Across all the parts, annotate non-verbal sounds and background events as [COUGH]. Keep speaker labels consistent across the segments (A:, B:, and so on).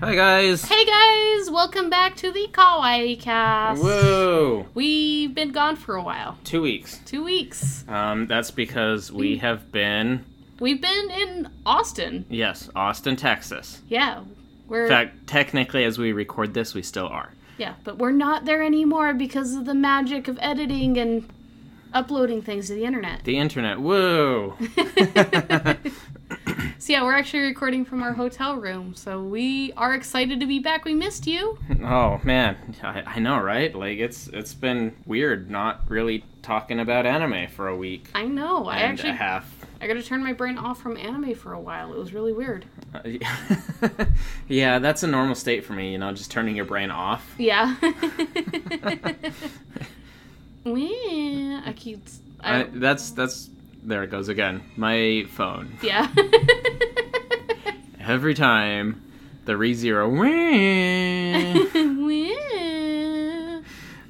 A: Hi guys.
B: Hey guys, welcome back to the Kawaii Cast.
A: Whoa.
B: We've been gone for a while.
A: Two weeks.
B: Two weeks.
A: Um, that's because we
B: Mm.
A: have been
B: We've been in Austin.
A: yes, Austin, Texas.
B: Yeah. We're
A: In fact, technically, as we record this, we still are.
B: yeah, but we're not there anymore because of the magic of editing and uploading things to the internet.
A: The internet. Whoa. [LAUGHS] [LAUGHS] [CLEARS THROAT]
B: So yeah, we're actually recording from our hotel room. So we are excited to be back. We missed you. [LAUGHS]
A: oh man, I, I know, right? Like it's it's been weird not really talking about anime for a week
B: I know. I actually
A: a half.
B: I got to turn my brain off from anime for a while. It was really weird.
A: Uh, [LAUGHS] yeah, that's a normal state for me. You know, just turning your brain off.
B: Yeah. Yeah, I keep. I,
A: I, that's that's there it goes again. My phone.
B: yeah. [LAUGHS]
A: Every time the re zero. [LAUGHS]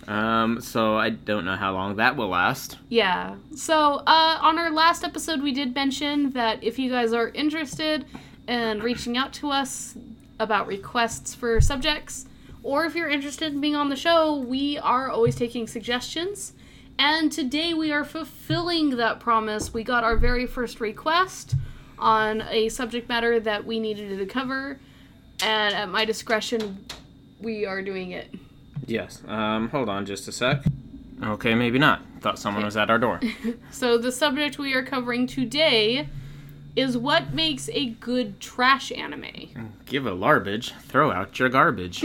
A: Um, so I don't know how long that will last.
B: yeah. So, uh, on our last episode, we did mention that if you guys are interested in reaching out to us about requests for subjects, or if you're interested in being on the show, we are always taking suggestions. And today we are fulfilling that promise. We got our very first request on a subject matter that we needed to cover, and at my discretion, we are doing it.
A: Yes. Um, hold on just a sec. Okay, maybe not. Thought someone was at our door. [LAUGHS]
B: So, the subject we are covering today is what makes a good trash anime.
A: Give a larbage. Throw out your garbage.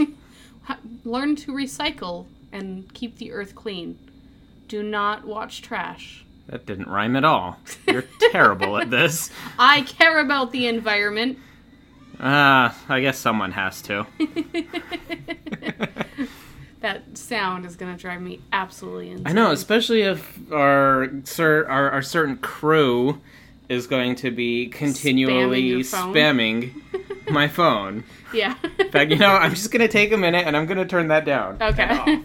A: [LAUGHS]
B: Learn to recycle and keep the earth clean. Do not watch trash.
A: That didn't rhyme at all. You're [LAUGHS] terrible at this.
B: I care about the environment.
A: Ah, I guess someone has to. [LAUGHS]
B: That sound is gonna drive me absolutely insane.
A: I know, especially if our cer- our, our certain crew is going to be continually
B: phone.
A: spamming [LAUGHS] my phone.
B: Yeah.
A: In fact, you know, I'm just gonna take a minute and I'm gonna turn that down.
B: Okay.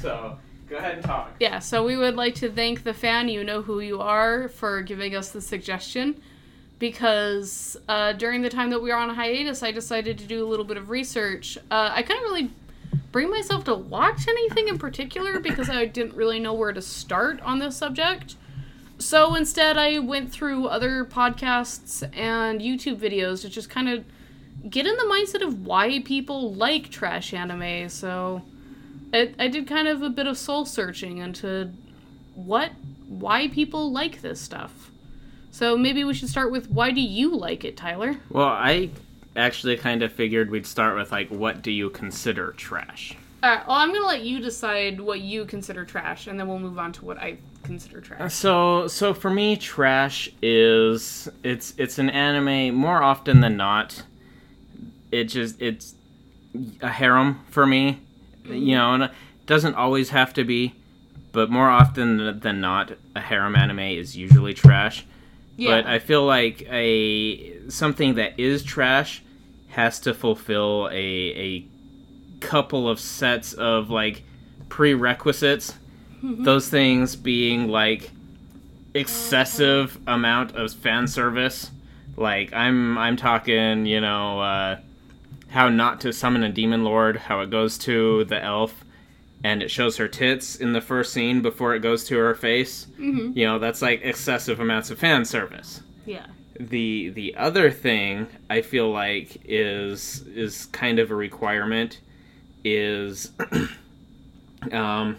A: So go ahead and talk.
B: Yeah, so we would like to thank the fan, you know who you are, for giving us the suggestion. Because uh, during the time that we were on hiatus, I decided to do a little bit of research. Uh, I couldn't really bring myself to watch anything in particular because I didn't really know where to start on this subject. So instead, I went through other podcasts and YouTube videos to just kind of get in the mindset of why people like trash anime. So I, I did kind of a bit of soul searching into what why people like this stuff. So maybe we should start with why do you like it, Tyler?
A: Well, I actually kind of figured we'd start with like, what do you consider trash?
B: Alright, well I'm gonna let you decide what you consider trash, and then we'll move on to what I consider trash.
A: So, so for me, trash is it's it's an anime more often than not. It just it's a harem for me, you know, and it doesn't always have to be, but more often than not, a harem anime is usually trash. But I feel like a something that is trash has to fulfill a a couple of sets of like prerequisites. Those things being like excessive amount of fan service. Like I'm I'm talking, you know, uh, how not to summon a demon lord, how it goes to the elf and it shows her tits in the first scene before it goes to her face.
B: Mhm.
A: You know, that's like excessive amounts of fan service
B: yeah.
A: the the other thing I feel like is is kind of a requirement is [CLEARS THROAT] um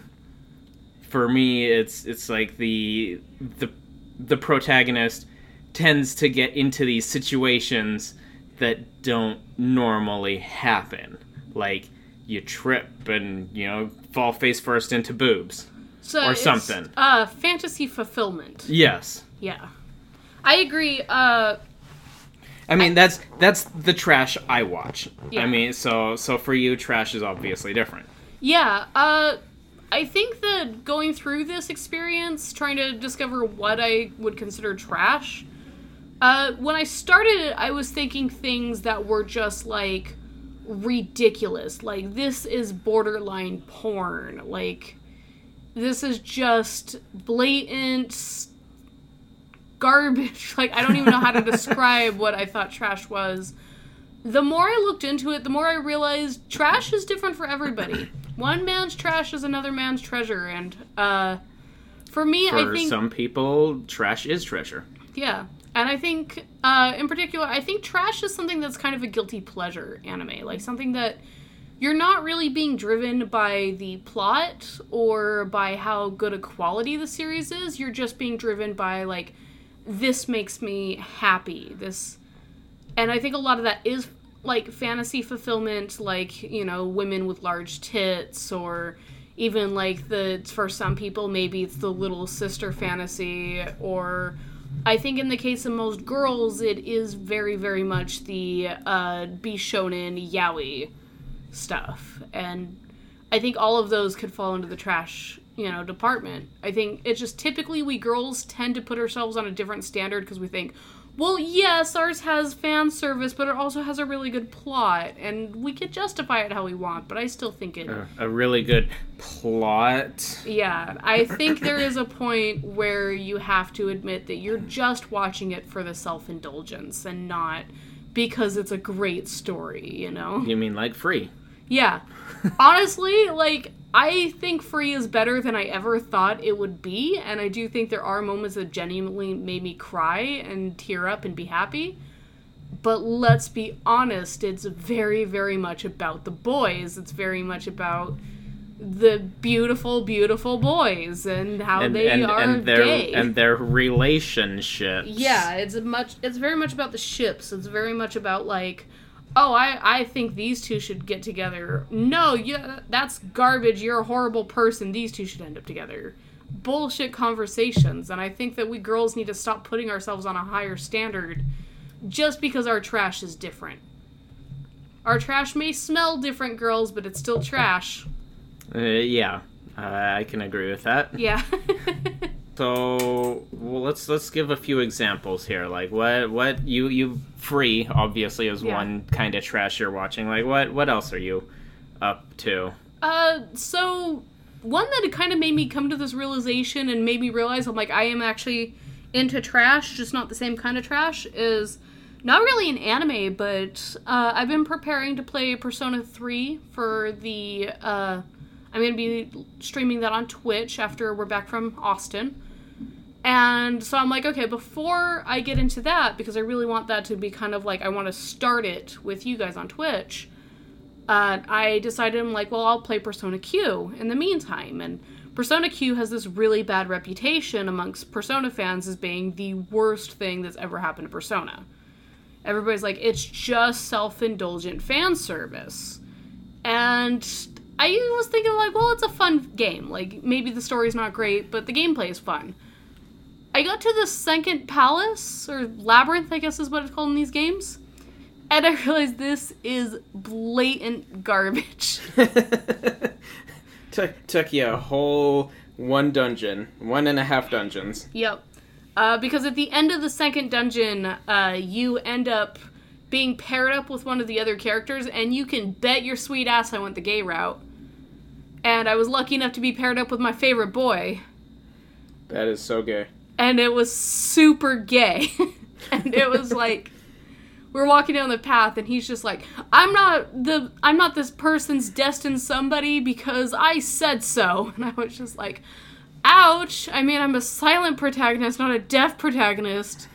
A: for me it's it's like the the the protagonist tends to get into these situations that don't normally happen like you trip and you know fall face first into boobs
B: So
A: Or something.
B: Uh, fantasy fulfillment.
A: yes
B: Yeah, I agree. Uh,
A: I mean, that's that's the trash I watch.
B: Yeah.
A: I mean, so so for you, trash is obviously different.
B: Yeah, uh, I think that going through this experience, trying to discover what I would consider trash, uh, when I started it, I was thinking things that were just like ridiculous. Like, this is borderline porn. Like, this is just blatant garbage. [LAUGHS] Like, I don't even know how to [LAUGHS] describe what I thought trash was. the more I looked into it, the more I realized trash is different for everybody. [COUGHS] One man's trash is another man's treasure, and uh, for me,
A: For
B: I think
A: some people, trash is treasure.
B: yeah, and I think uh, in particular, I think trash is something that's kind of a guilty pleasure anime, like something that you're not really being driven by the plot or by how good a quality the series is. You're just being driven by like this makes me happy. This and I think a lot of that is like fantasy fulfillment, like, you know, women with large tits or even like the for some people maybe it's the little sister fantasy or I think in the case of most girls it is very very much the uh bishonen yaoi stuff and I think all of those could fall into the trash, you know, department. I think it's just typically we girls tend to put ourselves on a different standard because we think, well, yes, ours has fan service, but it also has a really good plot, and we could justify it how we want. But I still think it.
A: Uh, a really good plot.
B: Yeah, I think there is a point where you have to admit that you're just watching it for the self indulgence and not because it's a great story, you know?
A: You mean like free?
B: Yeah. Honestly, like, I think Free is better than I ever thought it would be, and I do think there are moments that genuinely made me cry and tear up and be happy. But let's be honest, it's very, very much about the boys. It's very much about the beautiful, beautiful boys and how
A: And,
B: they
A: and,
B: are
A: and their
B: gay.
A: and their relationships.
B: Yeah, it's a much. It's very much about the ships. It's very much about like, oh, I I think these two should get together. No, yeah, that's garbage. You're a horrible person. These two should end up together. Bullshit conversations, and I think that we girls need to stop putting ourselves on a higher standard just because our trash is different. Our trash may smell different, girls, but it's still trash.
A: Uh, yeah, uh, I can agree with that.
B: Yeah. [LAUGHS]
A: So well, let's let's give a few examples here. Like what what you you free obviously is
B: Yeah.
A: one kind of trash you're watching. Like what what else are you up to?
B: Uh, so one that kind of made me come to this realization and made me realize I'm like I am actually into trash, just not the same kind of trash. Is not really an anime, but uh, I've been preparing to play Persona Three for the. Uh, I'm gonna be streaming that on Twitch after we're back from Austin. And so I'm like, okay, before I get into that, because I really want that to be kind of like, I want to start it with you guys on Twitch uh, I decided I'm like, well, I'll play Persona Q in the meantime. And Persona Q has this really bad reputation amongst Persona fans as being the worst thing that's ever happened to Persona. Everybody's like, it's just self indulgent fan service. And I was thinking, like, well, it's a fun game. Like, maybe the story's not great, but the gameplay is fun. I got to the second palace, or labyrinth, I guess is what it's called in these games. And I [LAUGHS] realized this is blatant garbage. [LAUGHS]
A: took took you a whole one dungeon, one and a half dungeons.
B: Yep. Uh, because at the end of the second dungeon, uh, you end up being paired up with one of the other characters, and you can bet your sweet ass I went the gay route. And I was lucky enough to be paired up with my favorite boy,
A: That is so gay.
B: and it was super gay. [LAUGHS] and it was [LAUGHS] like we're walking down the path and he's just like i'm not the i'm not this person's destined somebody because i said so. [LAUGHS] And i was just like ouch. I mean i'm a silent protagonist not a deaf protagonist.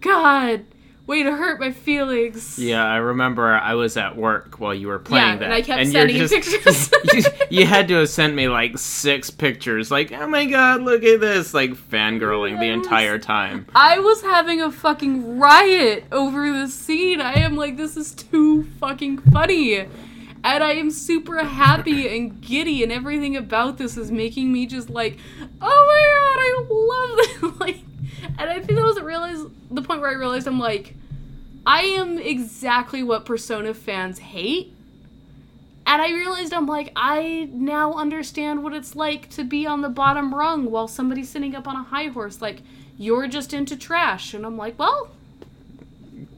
B: God way to hurt my feelings
A: Yeah, I remember I was at work while you were playing
B: Yeah,
A: that,
B: and I kept
A: you're
B: sending you [LAUGHS] pictures. [LAUGHS]
A: you, you had to have sent me like six pictures. Like, oh my god, look at this! Like fangirling the entire time.
B: I was having a fucking riot over this scene. I am like, this is too fucking funny. And I am super happy and giddy, and everything about this is making me just like, oh my god, I love [LAUGHS] this. like, [LAUGHS] and I think that was the realize the point where I realized I'm like, I am exactly what Persona fans hate. And I realized I'm like, I now understand what it's like to be on the bottom rung while somebody's sitting up on a high horse. Like, you're just into trash. And I'm like, well,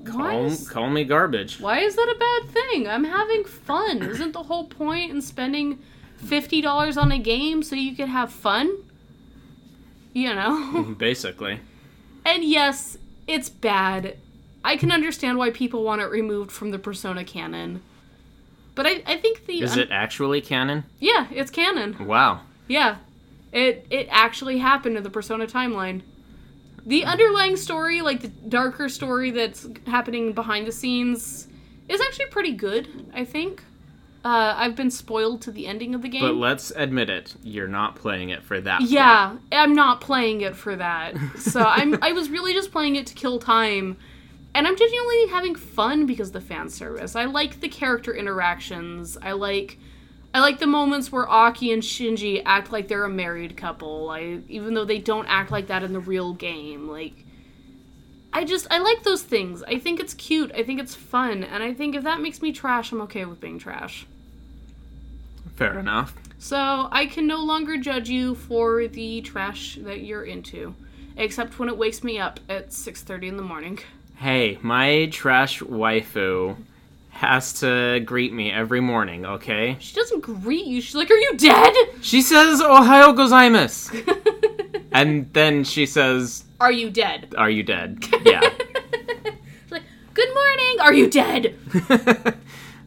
A: Call,
B: is,
A: call me garbage.
B: why is that a bad thing? I'm having fun. [CLEARS THROAT] Isn't the whole point in spending $50 on a game so you can have fun? You know? [LAUGHS]
A: Basically.
B: And yes, it's bad. I can understand why people want it removed from the Persona canon. But I, I think the
A: Is
B: un-
A: it actually canon?
B: yeah, it's canon.
A: Wow.
B: Yeah. It it actually happened in the Persona timeline. The underlying story, like the darker story that's happening behind the scenes, is actually pretty good, I think. Uh, I've been spoiled to the ending of the game.
A: But let's admit it, you're not playing it for that. plot.
B: yeah, I'm not playing it for that. So [LAUGHS] I'm I was really just playing it to kill time. And I'm genuinely having fun because of the fan service. I like the character interactions. I like I like the moments where Aki and Shinji act like they're a married couple. I even though they don't act like that in the real game. Like I just I like those things. I think it's cute. I think it's fun. And I think if that makes me trash, I'm okay with being trash.
A: Fair enough.
B: So I can no longer judge you for the trash that you're into, except when it wakes me up at 6:30 in the morning.
A: Hey, my trash waifu has to greet me every morning, okay?
B: She doesn't greet you. She's like, "Are you dead?"
A: She says, Ohayo gozaimasu. [LAUGHS] and then she says,
B: Are you dead?
A: Are you dead? [LAUGHS] Yeah.
B: Like, "Good morning. Are you dead?" [LAUGHS]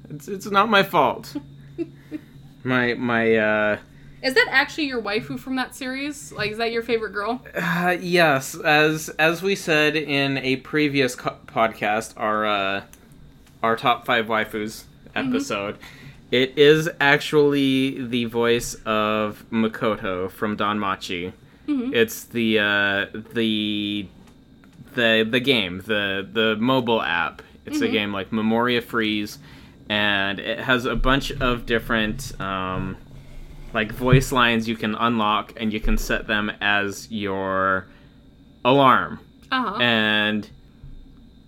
A: it's, it's not my fault. [LAUGHS] My, my, uh,
B: Is that actually your waifu from that series? Like, is that your favorite girl?
A: uh, yes, as, as we said in a previous co- podcast, our, uh, our top five waifus episode, it is actually the voice of Makoto from Danmachi. It's the, uh, the, the, the game, the, the mobile app. It's a game like Memoria Freese, and it has a bunch of different, um, like voice lines you can unlock and you can set them as your alarm
B: Uh huh.
A: and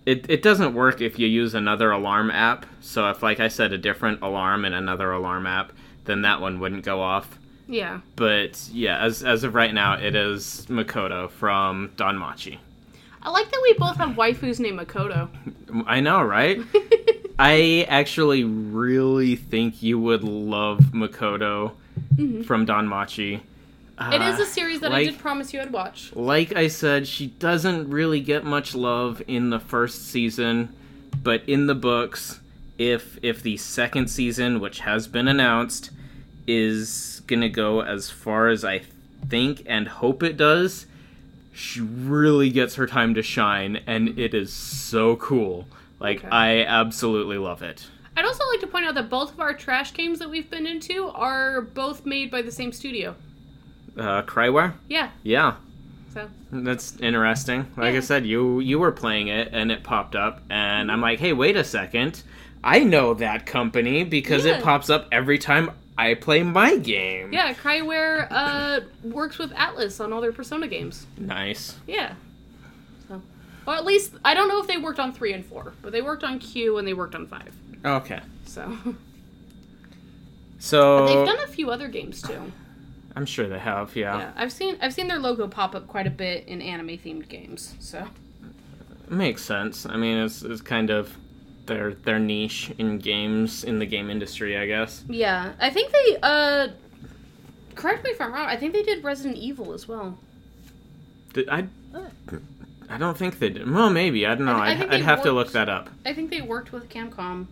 A: it, it doesn't work if you use another alarm app so if like i said a different alarm in another alarm app then that one wouldn't go off
B: yeah.
A: but yeah as, as of right now it is makoto from Danmachi
B: I like that we both have waifus named Makoto. [LAUGHS]
A: i know right [LAUGHS] i actually really think you would love makoto from Danmachi
B: It is
A: Uh,
B: a series that I did promise you I'd watch.
A: like I said, she doesn't really get much love in the first season, but in the books, if if the second season, which has been announced, is gonna go as far as I think and hope it does, she really gets her time to shine, and it is so cool. Like
B: Okay.
A: I absolutely love it.
B: I'd also like to point out that both of our trash games that we've been into are both made by the same studio.
A: Uh, CRIWARE,
B: Yeah.
A: yeah,
B: So
A: That's interesting. Like I said, you you were playing it and it popped up, and I'm like, hey, wait a second, I know that company because
B: Yeah.
A: it pops up every time I play my game.
B: yeah, CRIWARE uh, works with Atlus on all their Persona games.
A: Nice.
B: Yeah. So, well, at least I don't know if they worked on three and four, but they worked on Q and they worked on five.
A: Okay.
B: So
A: So
B: they've done a few other games too.
A: I'm sure they have. Yeah.
B: Yeah, I've seen I've seen their logo pop up quite a bit in anime themed games. So
A: makes sense. I mean, it's it's kind of their their niche in games in the game industry, I guess.
B: yeah, I think they uh. Correct me if I'm wrong. I think they did Resident Evil as well.
A: Did- I I don't think they did. Well, maybe I don't know.
B: I- I
A: I'd,
B: think
A: I'd have to look that up.
B: I think they worked with Camcom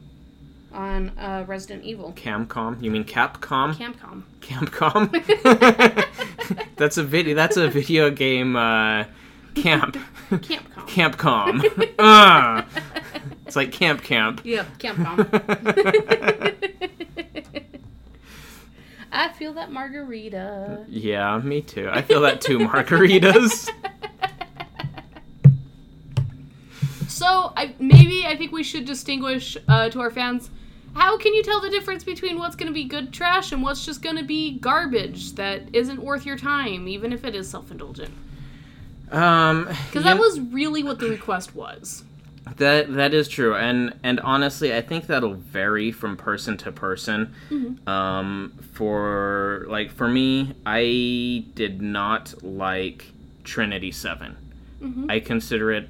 B: on uh, Resident Evil.
A: Camcom? You mean Capcom?
B: Camcom.
A: Campcom. [LAUGHS] that's a video. That's a video game uh, camp. [LAUGHS]
B: Campcom.
A: Campcom. [LAUGHS] uh, it's like camp camp.
B: Yep, Campcom. [LAUGHS] I feel that margarita.
A: yeah, me too. I feel that too. Margaritas. [LAUGHS]
B: So, I maybe I think we should distinguish uh, to our fans. How can you tell the difference between what's going to be good trash and what's just going to be garbage that isn't worth your time, even if it is self-indulgent?
A: Um,
B: Because
A: yeah,
B: that was really what the request was.
A: That that is true, and and honestly, I think that'll vary from person to person. Um, for like for me, I did not like Trinity 7
B: Mhm.
A: I consider it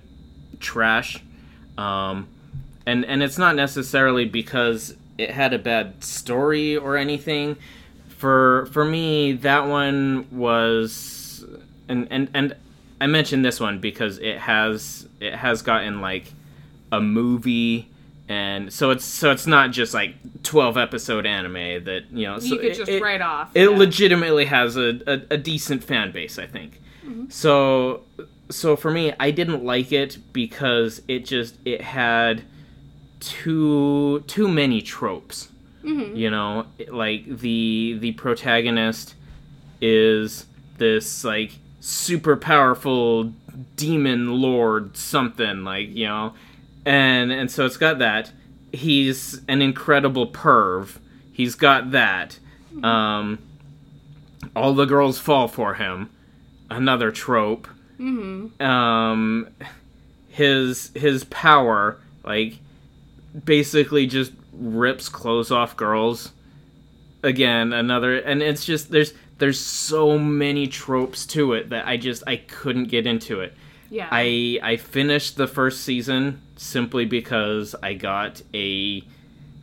A: trash. Um, and and it's not necessarily because it had a bad story or anything. For for me, that one was and and and I mentioned this one because it has it has gotten like a movie and so it's so it's not just like 12 episode anime that you know so
B: you could
A: it-
B: just
A: it,
B: write off.
A: it
B: yeah.
A: legitimately has a, a, a decent fan base i think so so for me i didn't like it because it just it had too too many tropes
B: Mhm.
A: you know like the the protagonist is this like super powerful demon lord something like you know and and so it's got that. He's an incredible perv. He's got that. Um all the girls fall for him. Another trope.
B: Mhm.
A: um his his power like basically just rips clothes off girls. Again another and it's just there's there's so many tropes to it that i just i couldn't get into it.
B: Yeah.
A: i i finished the first season simply because i got a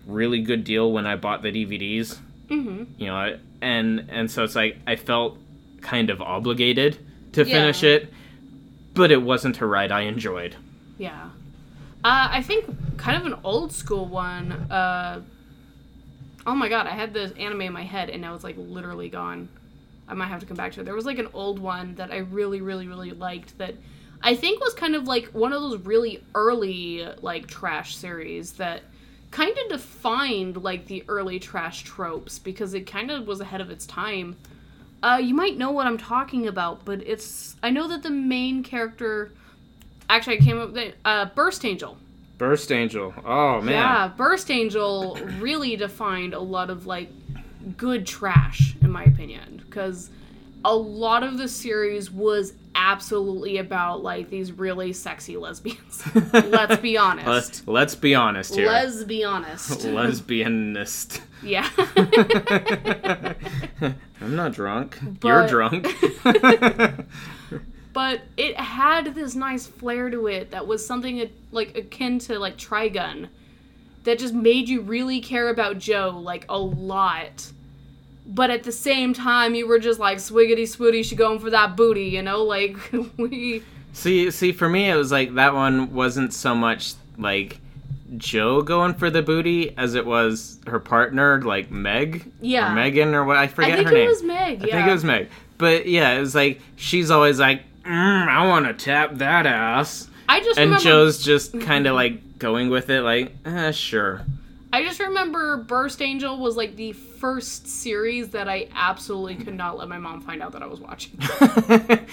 A: really good deal when i bought the dvds
B: Mhm.
A: you know and and so it's like i felt kind of obligated to
B: Yeah.
A: finish it but it wasn't a ride i enjoyed
B: Yeah. Uh, I think kind of an old school one. Uh, oh my god, I had the anime in my head and now it's like literally gone. I might have to come back to it. There was like an old one that I really, really, really liked that I think was kind of like one of those really early like trash series that kind of defined like the early trash tropes because it kind of was ahead of its time. Uh, you might know what I'm talking about, but it's I know that the main character actually I came up with it, uh, Burst Angel.
A: burst angel oh man
B: Yeah, Burst Angel really defined a lot of like good trash in my opinion because a lot of the series was absolutely about like these really sexy lesbians. [LAUGHS] Let's be honest.
A: let's let's be honest here
B: Let's be honest. [LAUGHS]
A: lesbianist
B: yeah. [LAUGHS]
A: i'm not drunk you're drunk
B: but it had this nice flair to it that was something like akin to like Trigun that just made you really care about Jo like a lot. But at the same time, you were just like swiggity swooty, she going for that booty, you know? Like [LAUGHS] we,
A: see see for me it was like that one wasn't so much like jo going for the booty as it was her partner like meg
B: Yeah.
A: or megan or what i forget her name.
B: I think
A: her
B: it
A: name
B: was Meg.
A: I
B: Yeah,
A: think it was Meg. But yeah, it was like she's always like, mm, I want to tap that ass,
B: I just
A: and
B: remember.
A: Jo's just kind of like going with it, like, eh, sure.
B: I just remember Burst Angel was like the first series that I absolutely could not let my mom find out that I was watching. [LAUGHS]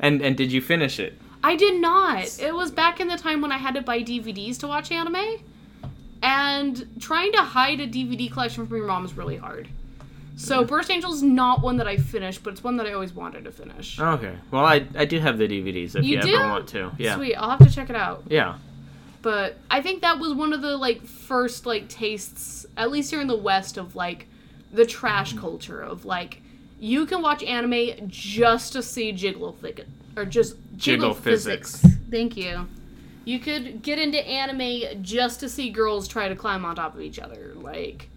A: and and did you finish it?
B: I did not. It was back in the time when I had to buy DVDs to watch anime. And trying to hide a DVD collection from your mom is really hard. So Burst Angel's not one that I finished, but it's one that I always wanted to finish.
A: Okay. Well, I I do have the DVDs if you,
B: You do?
A: ever want to. Yeah.
B: Sweet, I'll have to check it out.
A: Yeah.
B: But I think that was one of the like first like tastes, at least here in the West, of like the trash culture of like you can watch anime just to see jiggle physics or just jiggle,
A: Jiggle
B: physics.
A: physics.
B: Thank you. You could get into anime just to see girls try to climb on top of each other, like.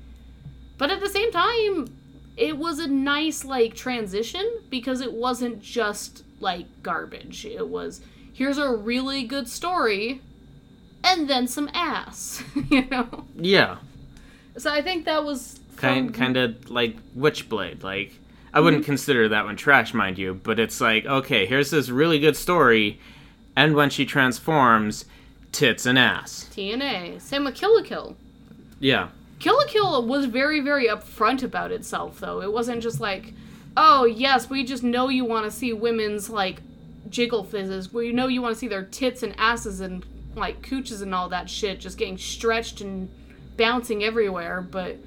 B: But at the same time, it was a nice like transition because it wasn't just like garbage. It was here's a really good story and then some ass, [LAUGHS] you know.
A: Yeah.
B: So I think that was
A: Kind
B: from-
A: kind of like Witchblade. Like I wouldn't
B: Mm-hmm.
A: consider that one trash, mind you, but it's like okay, here's this really good story, and when she transforms, tits and ass.
B: TNA. Same with Kill la Kill.
A: Yeah.
B: Kill la Kill was very, very upfront about itself, though. It wasn't just like, oh, yes, we just know you want to see women's, like, jiggle fizzes. We know you want to see their tits and asses and, like, cooches and all that shit just getting stretched and bouncing everywhere, but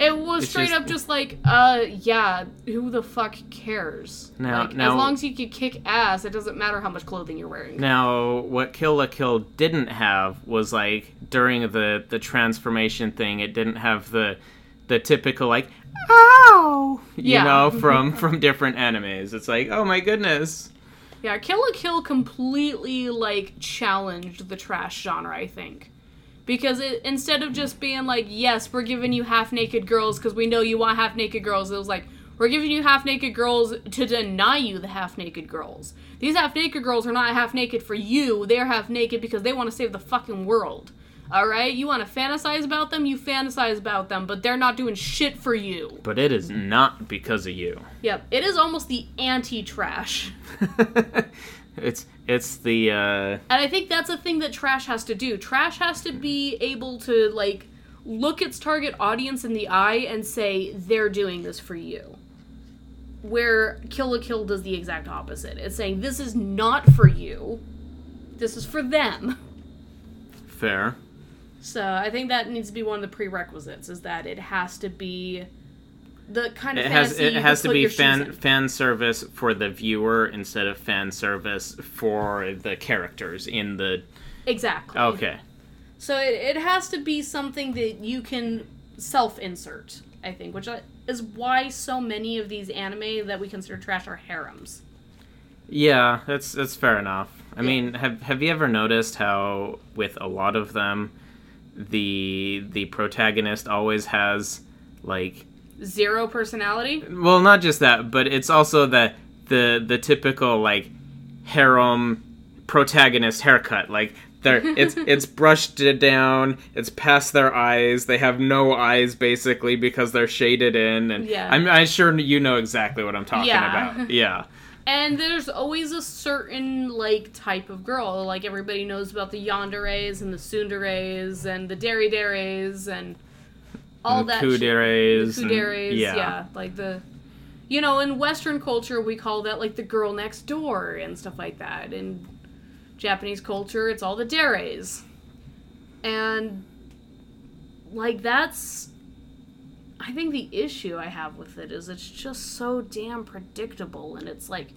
B: it was
A: It's
B: straight
A: just-
B: up just like, uh, yeah, who the fuck cares?
A: Now-
B: like,
A: now-
B: as long as you can kick ass, it doesn't matter how much clothing you're wearing.
A: Now, what Kill la Kill didn't have was like during the the transformation thing, it didn't have the the typical like ow, you
B: Yeah.
A: know, from [LAUGHS] from different animes. It's like, oh my goodness.
B: Yeah, Kill a Kill completely like challenged the trash genre, I think. Because it instead of just being like, yes, we're giving you half naked girls because we know you want half naked girls, it was like, we're giving you half naked girls to deny you the half naked girls. These half naked girls are not half naked for you. They're half naked because they want to save the fucking world. All right? You want to fantasize about them? You fantasize about them, but they're not doing shit for you.
A: But it is not because of you.
B: Yep. It is almost the anti trash. [LAUGHS]
A: it's it's the uh
B: And I think that's a thing that trash has to do. Trash has to be able to like look its target audience in the eye and say they're doing this for you. Where Kill a Kill does the exact opposite. It's saying this is not for you. This is for them.
A: fair.
B: So I think that needs to be one of the prerequisites is that it has to be the kind of
A: It has it has to be fan fan service for the viewer instead of fan service for the characters in the
B: Exactly.
A: Okay.
B: So it, it has to be something that you can self insert, I think, which is why so many of these anime that we consider trash are harems.
A: Yeah, that's that's fair enough. I mean, have have you ever noticed how with a lot of them the the protagonist always has like
B: Zero personality?
A: well, not just that, but it's also the the the typical like harem protagonist haircut. Like they're [LAUGHS] it's it's brushed down, it's past their eyes. They have no eyes basically because they're shaded in, and
B: Yeah.
A: I'm I'm sure you know exactly what I'm talking
B: Yeah.
A: about. [LAUGHS] Yeah.
B: And there's always a certain, like, type of girl. Like, everybody knows about the yanderes and the tsunderes and the derideres and all
A: And
B: that
A: kuderes and-
B: Kuderes,
A: yeah.
B: yeah. Like the... You know, in Western culture, we call that, like, the girl next door and stuff like that. In Japanese culture, it's all the deres. And, like, that's I think the issue I have with it is it's just so damn predictable, and it's like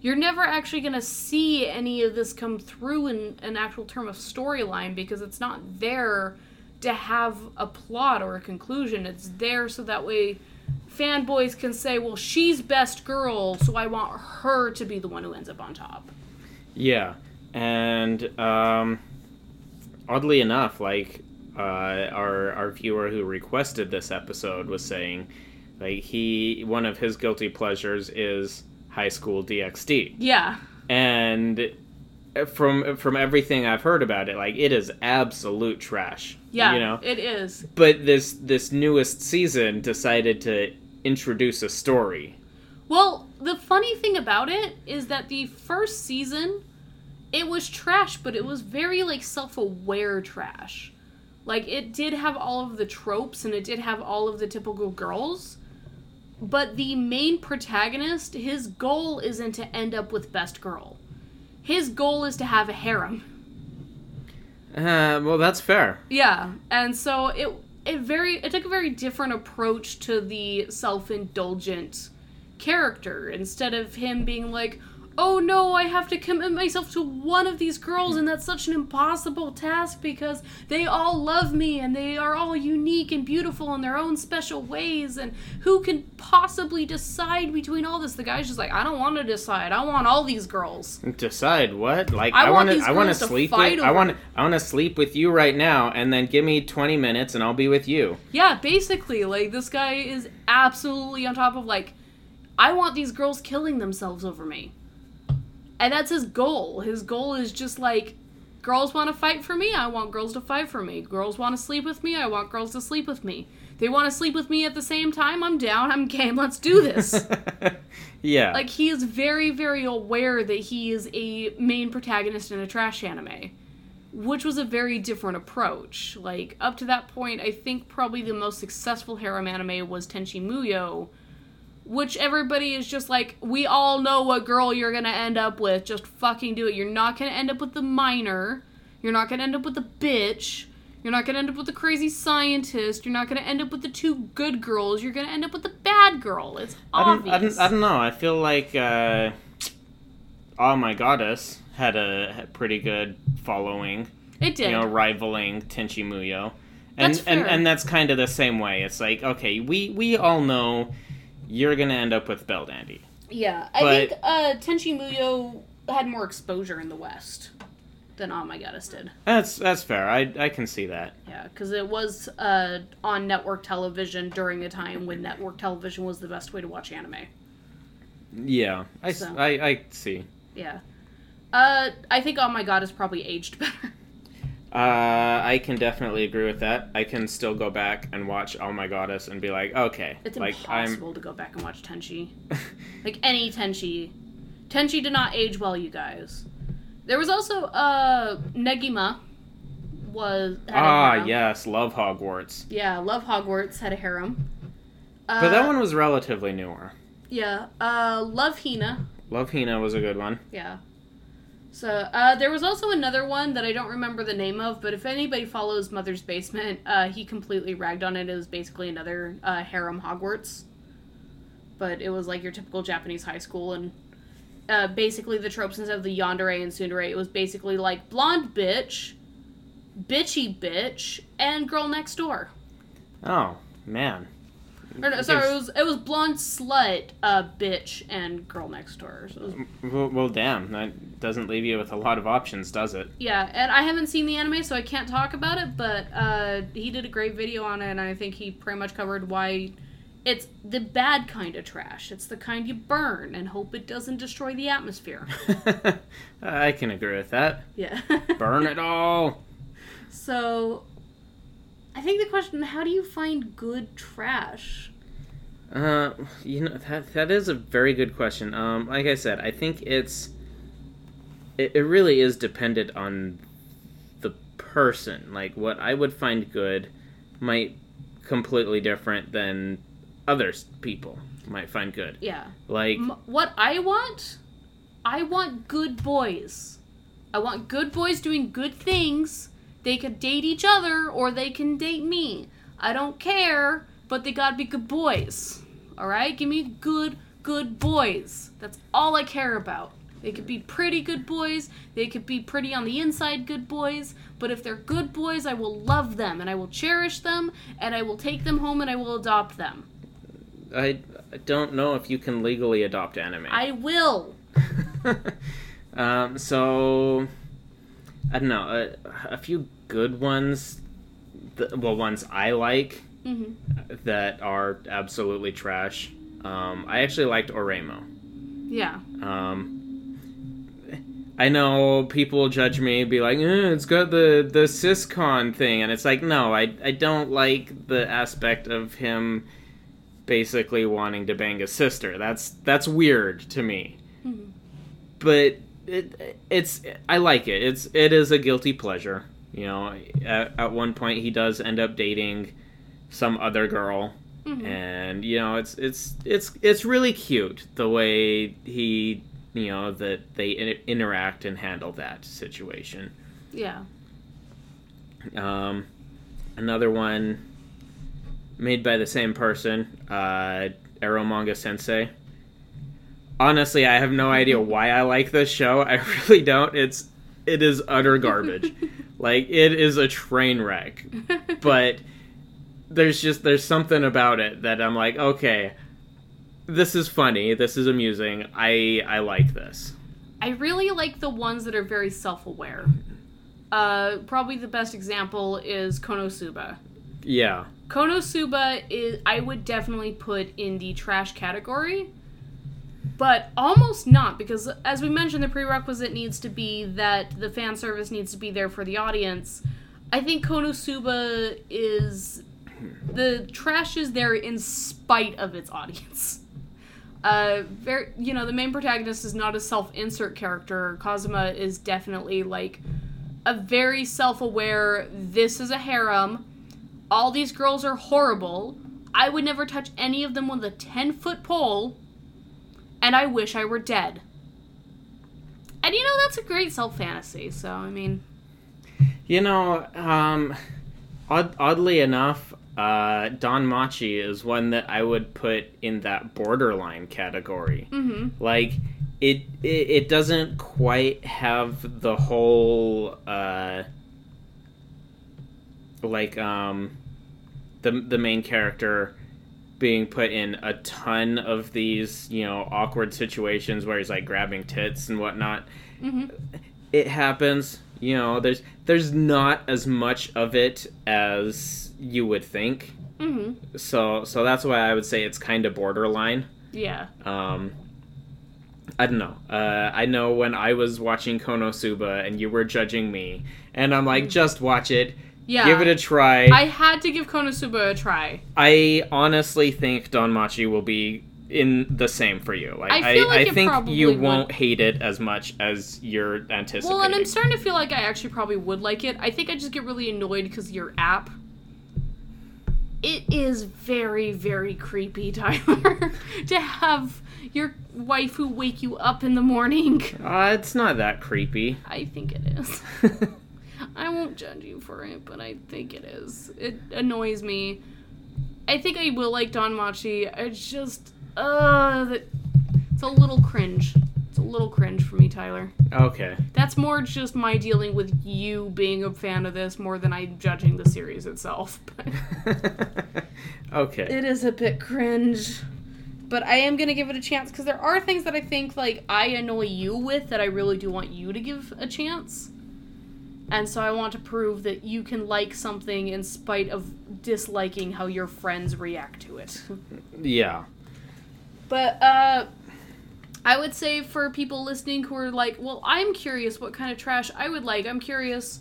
B: you're never actually gonna see any of this come through in an actual term of storyline because it's not there to have a plot or a conclusion. It's there so that way fanboys can say, "Well, she's best girl, so I want her to be the one who ends up on top."
A: Yeah, and um, oddly enough, like uh, our our viewer who requested this episode was saying, like he one of his guilty pleasures is High School DxD,
B: Yeah,
A: and from from everything I've heard about it, like it is absolute trash.
B: yeah,
A: you know.
B: it is.
A: But this this newest season decided to introduce a story.
B: Well, the funny thing about it is that the first season, it was trash, but it was very like self-aware trash. Like it did have all of the tropes and it did have all of the typical girls, but the main protagonist, his goal isn't to end up with best girl. His goal is to have a harem.
A: Uh, well, that's fair.
B: Yeah, and so it it very it took a very different approach to the self-indulgent character instead of him being like, "Oh no, I have to commit myself to one of these girls and that's such an impossible task because they all love me and they are all unique and beautiful in their own special ways and who can possibly decide between all this?" The guy's just like, "I don't want to decide. I want all these girls."
A: Decide what? Like
B: I
A: I
B: want
A: to. I want to sleep with. I want. I want to sleep with you right now, and then give me twenty minutes, and I'll be with you.
B: Yeah, basically, like this guy is absolutely on top of like, I want these girls killing themselves over me, and that's his goal. His goal is just like, girls want to fight for me. I want girls to fight for me. Girls want to sleep with me. I want girls to sleep with me. They want to sleep with me at the same time. I'm down. I'm game. [LAUGHS] Let's do this. [LAUGHS]
A: yeah.
B: like he is very, very aware that he is a main protagonist in a trash anime which was a very different approach. Like up to that point, I think probably the most successful harem anime was Tenchi Muyo, which everybody is just like, we all know what girl you're gonna end up with. Just fucking do it. You're not gonna end up with the minor. You're not gonna end up with the bitch. You're not gonna end up with the crazy scientist. You're not gonna end up with the two good girls. You're gonna end up with the bad girl. It's
A: I don't,
B: obvious.
A: I don't. I don't know. I feel like uh, Oh My Goddess had a pretty good following.
B: it did.
A: You know, rivaling Tenchi Muyo. And,
B: That's
A: and
B: fair.
A: and that's kind of the same way. It's like okay, we we all know you're gonna end up with Belldandy.
B: Yeah, I
A: But-
B: think uh, Tenchi Muyo had more exposure in the West. than Oh My Goddess did.
A: That's that's fair. I I can see that.
B: Yeah, because it was uh, on network television during a time when network television was the best way to watch anime.
A: Yeah, I,
B: So.
A: I, I see.
B: Yeah. Uh, I think Oh My God is probably aged [LAUGHS] better.
A: Uh, I can definitely agree with that. I can still go back and watch Oh My Goddess and be like, okay,
B: It's
A: like
B: impossible to go back and watch Tenchi. like any Tenchi. Tenchi did not age well, you guys. There was also uh Negima was
A: ah yes, love Hogwarts.
B: Yeah, Love Hogwarts had a harem. Uh,
A: But that one was relatively newer.
B: Yeah. Uh Love Hina.
A: Love Hina was a good one.
B: Yeah. So uh, there was also another one that I don't remember the name of, but if anybody follows Mother's Basement, uh, he completely ragged on it. It was basically another uh, harem Hogwarts, but it was like your typical Japanese high school, and uh, basically the tropes instead of the yandere and tsundere, it was basically like blonde bitch, bitchy bitch, and girl next door.
A: Oh man,
B: Or no, sorry, it was it was blonde slut, uh, bitch, and girl next door. So was
A: well, well, damn, that doesn't leave you with a lot of options, does it?
B: Yeah, and I haven't seen the anime, so I can't talk about it. But uh, he did a great video on it, and I think he pretty much covered why it's the bad kind of trash. It's the kind you burn and hope it doesn't destroy the atmosphere. [LAUGHS]
A: I can agree with that.
B: Yeah.
A: Burn it all. [LAUGHS]
B: so, I think the question: How do you find good trash?
A: Uh, you know that that is a very good question. Um, like I said, I think it's it, it really is dependent on the person. Like what I would find good might completely different than others people might find good.
B: Yeah.
A: Like
B: M- what I want, I want good boys. I want good boys doing good things. They could date each other or they can date me. I don't care, but they gotta be good boys. Alright? Give me good, good boys. That's all I care about. They could be pretty good boys. They could be pretty on the inside good boys. But if they're good boys, I will love them and I will cherish them and I will take them home and I will adopt them.
A: I, I don't know if you can legally adopt anime.
B: I will. [LAUGHS]
A: um, so I don't know a, a few good ones. The, well, ones I like
B: hmm
A: that are absolutely trash. Um, I actually liked Oreimo.
B: Yeah.
A: Um, I know people judge me, be like, eh, "It's got the the siscon thing," and it's like, no, I I don't like the aspect of him basically wanting to bang his sister. That's that's weird to me.
B: Mhm.
A: But it it's I like it. It's it is a guilty pleasure. You know, at, at one point he does end up dating some other girl
B: Mhm.
A: and you know it's it's it's it's really cute the way he you know that they in- interact and handle that situation
B: Yeah.
A: um another one made by the same person uh Eromanga Sensei honestly i have no idea why i like this show i [LAUGHS] really don't it's it is utter garbage [LAUGHS] like it is a train wreck [LAUGHS] but there's just there's something about it that I'm like, okay, this is funny, this is amusing. I I like this.
B: I really like the ones that are very self-aware. Uh, probably the best example is Konosuba.
A: Yeah.
B: Konosuba is I would definitely put in the trash category, but almost not because as we mentioned, the prerequisite needs to be that the fan service needs to be there for the audience. I think Konosuba is the trash is there in spite of its audience. [LAUGHS] Uh, very, you know, the main protagonist is not a self-insert character. Kazuma is definitely like a very self-aware. This is a harem. All these girls are horrible. I would never touch any of them with a ten-foot pole. And I wish I were dead. And you know that's a great self-fantasy. So I mean,
A: You know, um odd, oddly enough, uh DanMachi is one that I would put in that borderline category.
B: mm-hmm.
A: Like it, it it doesn't quite have the whole uh like um the the main character being put in a ton of these you know awkward situations where he's like grabbing tits and whatnot
B: Mm-hmm.
A: it happens You know, there's there's not as much of it as you would think.
B: Mm-hmm.
A: So so that's why I would say it's kind of borderline.
B: Yeah.
A: Um, I don't know. Uh, I know when I was watching Konosuba and you were judging me, and I'm like, just watch it,
B: Yeah.
A: give it a try.
B: I had to give Konosuba a try.
A: I honestly think DanMachi will be in the same for you. Like
B: I feel like
A: I, think you
B: would.
A: won't hate it as much as you're anticipating.
B: Well, and I'm starting to feel like I actually probably would like it. I think I just get really annoyed because your app. It is very, very creepy, [LAUGHS] Tyler, to have your waifu wake you up in the morning.
A: Uh, it's not that creepy.
B: I think it is. [LAUGHS] I won't judge you for it, but I think it is. It annoys me. I think I will like DanMachi. It's just, uh, that it's a little cringe. It's a little cringe for me, Tyler.
A: okay.
B: That's more just my dealing with you being a fan of this more than I judging the series itself. [LAUGHS] [LAUGHS]
A: Okay.
B: it is a bit cringe. But I am gonna give it a chance because there are things that I think like I annoy you with that I really do want you to give a chance. And so I want to prove that you can like something in spite of disliking how your friends react to it.
A: yeah.
B: But uh I would say for people listening who are like, well, I'm curious what kind of trash I would like. I'm curious,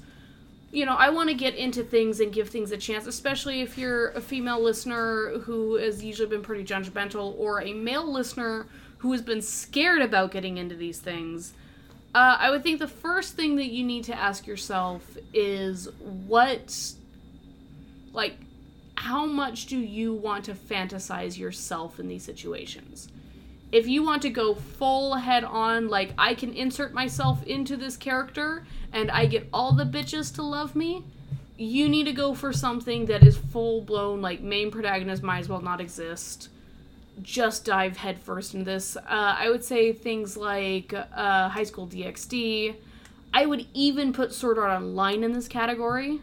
B: you know, I want to get into things and give things a chance, especially if you're a female listener who has usually been pretty judgmental or a male listener who has been scared about getting into these things. Uh, I would think the first thing that you need to ask yourself is what, like, how much do you want to fantasize yourself in these situations? If you want to go full head on, like, I can insert myself into this character and I get all the bitches to love me, you need to go for something that is full blown, like, main protagonist might as well not exist. Just dive headfirst into this. Uh, I would say things like uh, High School DxD. I would even put Sword Art Online in this category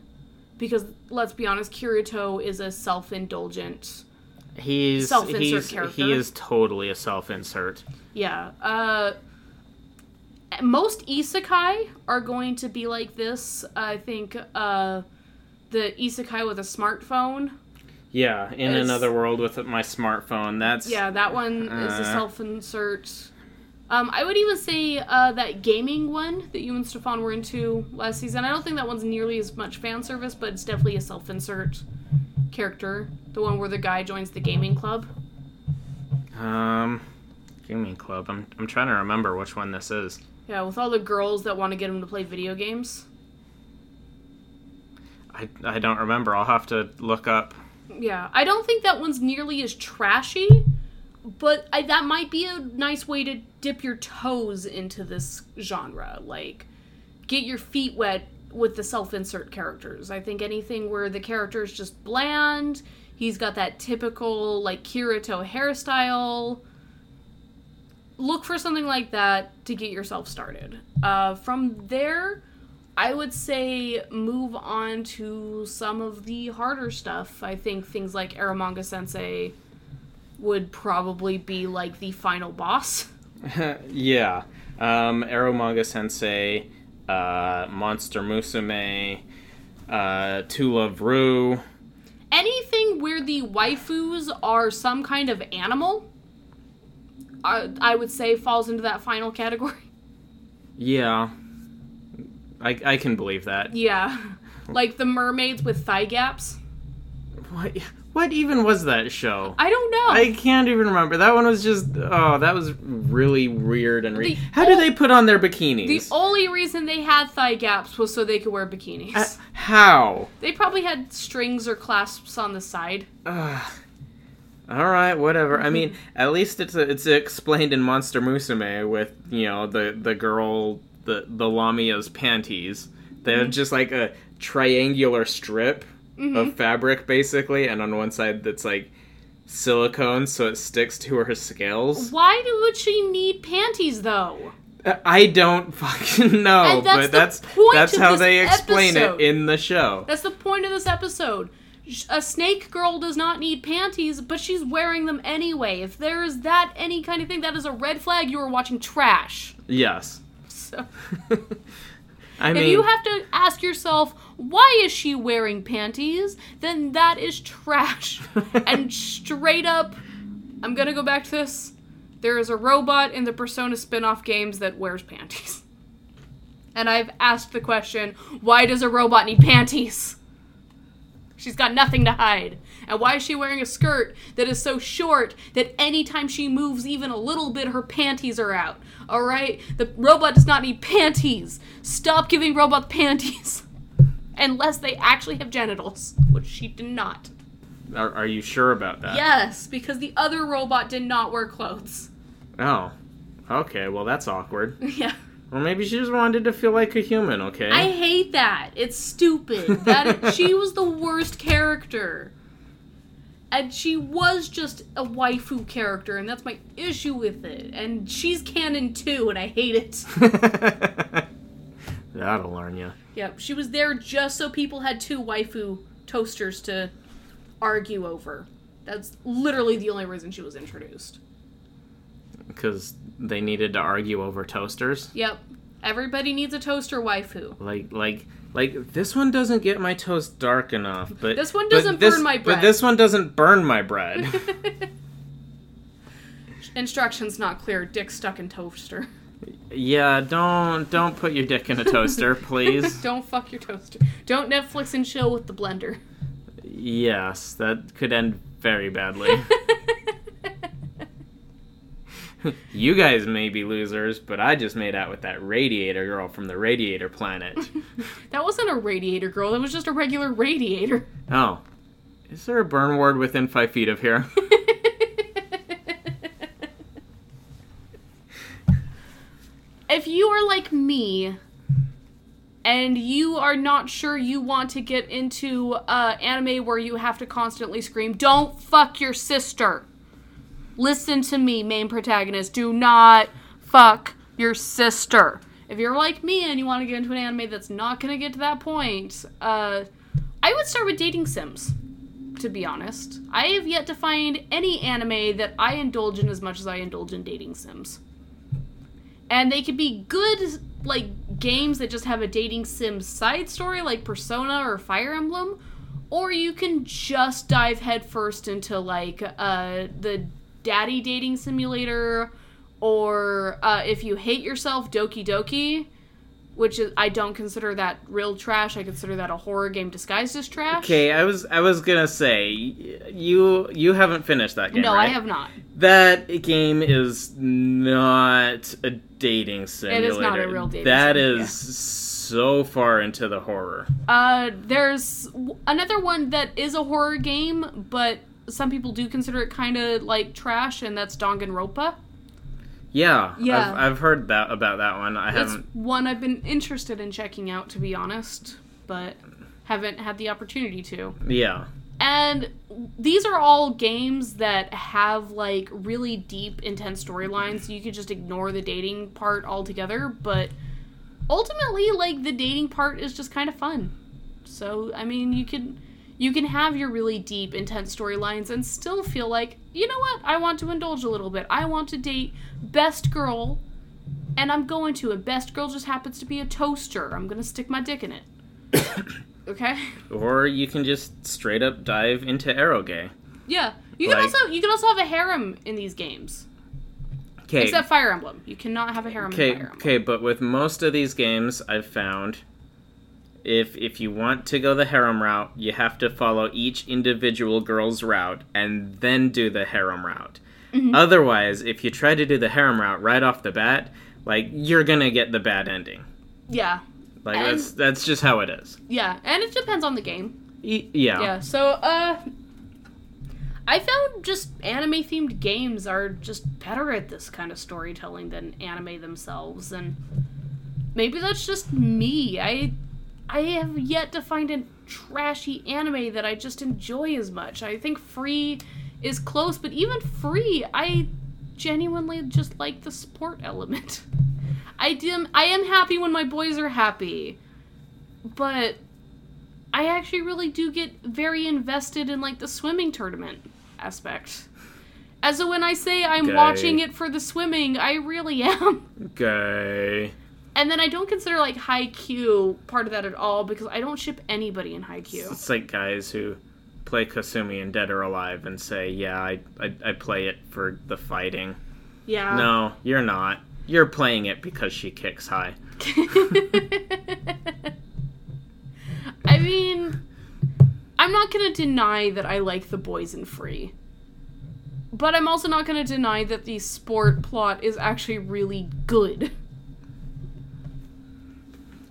B: because, let's be honest, Kirito is a self indulgent.
A: He's
B: Self-insert
A: he's
B: character.
A: he is totally a self-insert.
B: Yeah. Uh, most isekai are going to be like this. I think uh, the isekai with a smartphone.
A: Yeah, in
B: It's-
A: another world with my smartphone. That's
B: Yeah, that one is a
A: Uh.
B: self-insert. Um, I would even say uh, that gaming one that you and Stefan were into last season. I don't think that one's nearly as much fan service, but it's definitely a self-insert character. The one where the guy joins the gaming club.
A: um gaming club. I'm I'm trying to remember which one this is.
B: Yeah, with all the girls that want to get him to play video games.
A: I I don't remember. I'll have to look up.
B: Yeah, I don't think that one's nearly as trashy, but I, that might be a nice way to dip your toes into this genre. Like, get your feet wet with the self insert characters. I think anything where the character is just bland, he's got that typical, like, Kirito hairstyle. Look for something like that to get yourself started. Uh, from there, I would say move on to some of the harder stuff. I think things like Eromanga Sensei would probably be like the final boss. [LAUGHS]
A: yeah. Um Eromanga Sensei, uh Monster Musume, uh To Love Ru.
B: Anything where the waifus are some kind of animal, I, I would say falls into that final category.
A: Yeah. I I can believe that.
B: Yeah. [LAUGHS] Like the mermaids with thigh gaps.
A: What what even was that show?
B: I don't know.
A: I can't even remember. That one was just oh, that was really weird and re- How do they put on their bikinis?
B: the only reason they had thigh gaps was so they could wear bikinis.
A: Uh, how?
B: they probably had strings or clasps on the side.
A: Ugh. All right, whatever. I mean, [LAUGHS] at least it's it's explained in Monster Musume with you know the the girl the the Lamia's panties. They're just like a triangular strip of fabric basically, and on one side that's like silicone, so it sticks to her scales.
B: Why would she need panties though?
A: Uh, I don't [LAUGHS] fucking know,
B: that's
A: but
B: the
A: that's
B: point
A: that's how they explain
B: episode.
A: it in the show.
B: That's the point of this episode. A snake girl does not need panties, but she's wearing them anyway. If there is that any kind of thing, that is a red flag. You are watching trash.
A: Yes.
B: So [LAUGHS]
A: I
B: if you have to ask yourself, why is she wearing panties? Then that is trash. [LAUGHS] and straight up, I'm gonna go back to this. There is a robot in the Persona spin off games that wears panties. And I've asked the question, why does a robot need panties? She's got nothing to hide. And why is she wearing a skirt that is so short that anytime she moves even a little bit, her panties are out? Alright? The robot does not need panties. Stop giving robots panties. [LAUGHS] Unless they actually have genitals, which she did not.
A: Are, are you sure about that?
B: Yes, because the other robot did not wear clothes.
A: Oh. Okay, well that's awkward. [LAUGHS]
B: Yeah.
A: Or maybe she just wanted to feel like a human, okay?
B: I hate that. It's stupid. That [LAUGHS] she was the worst character. And she was just a waifu character, and that's my issue with it. And she's canon too, and I hate it. [LAUGHS]
A: That'll learn you.
B: Yep, she was there just so people had two waifu toasters to argue over. That's literally the only reason she was introduced.
A: Because they needed to argue over toasters.
B: Yep, everybody needs a toaster waifu.
A: Like, like, like this one doesn't get my toast dark enough, but
B: This one doesn't
A: this-
B: burn my bread.
A: But this one doesn't burn my bread. [LAUGHS]
B: Instructions not clear. Dick stuck in toaster.
A: yeah, don't don't put your dick in a toaster, [LAUGHS] please.
B: Don't fuck your toaster. Don't Netflix and chill with the blender.
A: yes, that could end very badly. [LAUGHS] [LAUGHS] you guys may be losers, but I just made out with that radiator girl from the radiator planet. [LAUGHS]
B: That wasn't a radiator girl. That was just a regular radiator.
A: Oh. Is there a burn ward within five feet of here? [LAUGHS]
B: if you are like me and you are not sure you want to get into uh, anime where you have to constantly scream, don't fuck your sister. Listen to me, main protagonist. Do not fuck your sister. If you're like me and you want to get into an anime that's not going to get to that point, uh, I would start with dating sims. To be honest, I have yet to find any anime that I indulge in as much as I indulge in dating sims and they could be good like games that just have a dating sim side story like persona or fire emblem or you can just dive headfirst into like uh the daddy dating simulator or uh, if you hate yourself doki doki which is i don't consider that real trash i consider that a horror game disguised as trash
A: Okay, I was I was gonna say you you haven't finished that game.
B: no
A: right?
B: i have not
A: That game is not a dating simulator.
B: It is not a real dating
A: That
B: sim,
A: is so far into the horror.
B: Uh, there's another one that is a horror game, but some people do consider it kind of like trash, and that's Danganronpa.
A: Yeah,
B: Yeah.
A: I've, I've heard that about that one. I
B: It's
A: haven't.
B: one I've been interested in checking out, to be honest, but haven't had the opportunity to.
A: Yeah,
B: And these are all games that have like really deep, intense storylines. You could just ignore the dating part altogether, but ultimately, like the dating part is just kind of fun. So, I mean, you can you can have your really deep, intense storylines and still feel like, you know what? I want to indulge a little bit. I want to date best girl, and I'm going to. And best girl just happens to be a toaster. I'm gonna stick my dick in it. [COUGHS] okay.
A: or you can just straight up dive into eroge.
B: Yeah, you can also you can also have a harem in these games,
A: Okay,
B: except Fire Emblem. You cannot have a harem
A: okay,
B: in Fire Emblem.
A: okay, but with most of these games, I've found. If, if you want to go the harem route, you have to follow each individual girl's route and then do the harem route.
B: Mm-hmm.
A: Otherwise, if you try to do the harem route right off the bat, like you're gonna get the bad ending.
B: Yeah,
A: Like
B: And-
A: that's that's just how it is.
B: yeah, and it depends on the game.
A: E- yeah.
B: Yeah, so uh, I found just anime themed games are just better at this kind of storytelling than anime themselves, and maybe that's just me. I I have yet to find a trashy anime that I just enjoy as much. I think Free is close, but even Free, I genuinely just like the sport element. [LAUGHS] I am I am happy when my boys are happy, but I actually really do get very invested in like the swimming tournament aspect. As when I say I'm
A: Okay.
B: watching it for the swimming, I really am.
A: Gay.
B: And then I don't consider like Haikyuu part of that at all because I don't ship anybody in Haikyuu.
A: It's like guys who play Kasumi in Dead or Alive and say, "Yeah, I I, I play it for the fighting."
B: Yeah.
A: No, you're not. You're playing it because she kicks high. [LAUGHS]
B: I mean, I'm not gonna deny that I like the boys in Free. But I'm also not gonna deny that the sport plot is actually really good.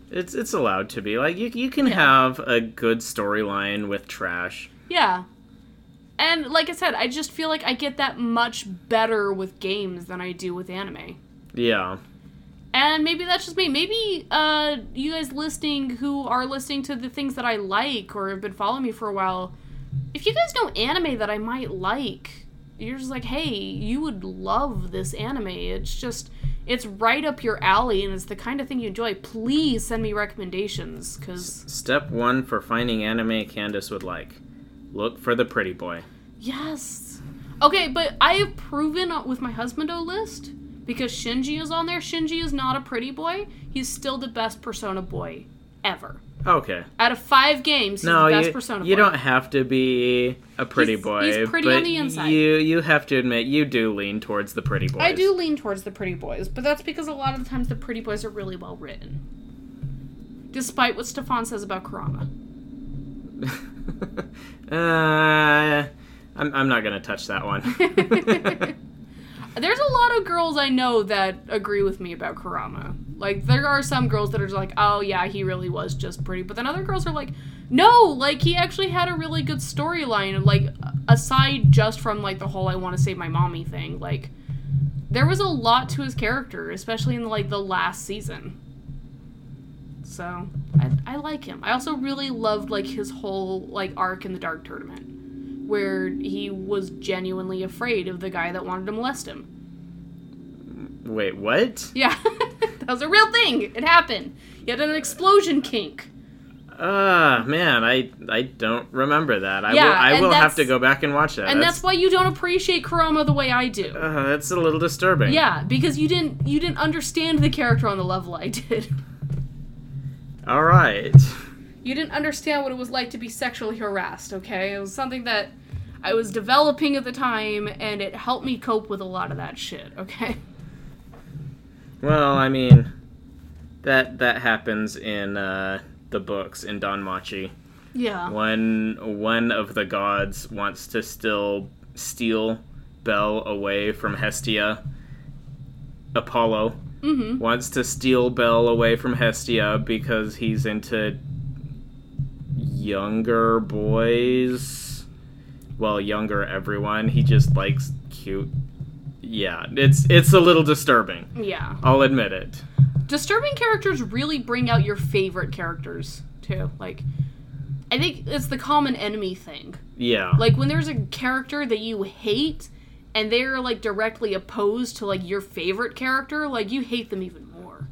A: It's it's allowed to be like you you can
B: Yeah.
A: have a good storyline with trash.
B: Yeah. And like I said, I just feel like I get that much better with games than I do with anime.
A: Yeah.
B: And maybe that's just me. Maybe uh, you guys listening who are listening to the things that I like or have been following me for a while, if you guys know anime that I might like, you're just like, hey, you would love this anime. It's just, it's right up your alley and it's the kind of thing you enjoy. Please send me recommendations because,
A: Step one for finding anime Candace would like: look for the pretty boy.
B: yes. Okay, but I have proven with my husbando list because Shinji is on there. Shinji is not a pretty boy. He's still the best Persona boy ever.
A: Okay.
B: Out of five games, he's
A: No,
B: the best
A: you,
B: Persona
A: you don't have to be a pretty
B: He's-
A: boy.
B: he's pretty
A: but
B: on the inside.
A: You you have to admit you do lean towards the pretty boys.
B: I do lean towards the pretty boys, but that's because a lot of the times the pretty boys are really well written. Despite what Stefan says about Kurama. [LAUGHS]
A: uh, I'm I'm not gonna touch that one. [LAUGHS] [LAUGHS]
B: There's a lot of girls I know that agree with me about Kurama. Like, there are some girls that are like, oh yeah, he really was just pretty. But then other girls are like, no, like, he actually had a really good storyline. Like, aside just from, like, the whole I want to save my mommy thing, like, there was a lot to his character, especially in, like, the last season. So, I, I like him. I also really loved, like, his whole, like, arc in the Dark Tournament where he was genuinely afraid of the guy that wanted to molest him.
A: Wait, what?
B: Yeah, [LAUGHS] that was a real thing. It happened. He had an explosion kink.
A: Ah, man, I I don't remember that. I
B: Yeah,
A: will I will have to go back and watch that.
B: And that's why you don't appreciate Kurama the way I do.
A: uh, that's a little disturbing.
B: Yeah, because you didn't you didn't understand the character on the level I did.
A: All right.
B: You didn't understand what it was like to be sexually harassed, okay? It was something that I was developing at the time and it helped me cope with a lot of that shit, okay?
A: Well, I mean, that that happens in uh, the books in DanMachi.
B: Yeah.
A: When one of the gods wants to still steal Bell away from Hestia, Apollo
B: Mhm.
A: wants to steal Bell away from Hestia because he's into younger boys. Well, younger everyone. He just likes cute. Yeah, it's it's a little disturbing.
B: Yeah.
A: I'll admit it.
B: disturbing characters really bring out your favorite characters too. Like, I think it's the common enemy thing.
A: Yeah.
B: Like when there's a character that you hate, and they're like directly opposed to like your favorite character, like you hate them even more.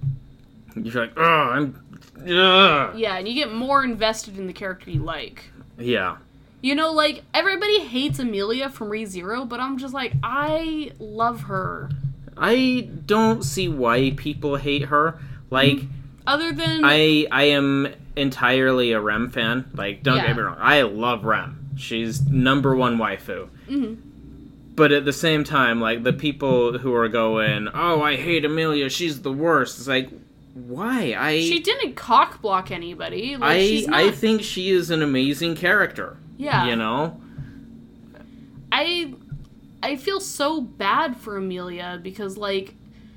A: You're like, oh, I'm. Ugh.
B: Yeah, and you get more invested in the character you like.
A: Yeah.
B: You know, like everybody hates Emilia from ReZero, but I'm just like, I love her.
A: I don't see why people hate her. Like,
B: Other than
A: I I am entirely a Rem fan. Like, don't
B: Yeah.
A: get me wrong, I love Rem. She's number one waifu.
B: Mhm.
A: But at the same time, like the people who are going, "Oh, I hate Emilia. She's the worst." It's like, why? I
B: she didn't cock block anybody. Like,
A: I
B: not,
A: I think she is an amazing character.
B: yeah.
A: You know.
B: I I feel so bad for Emilia because like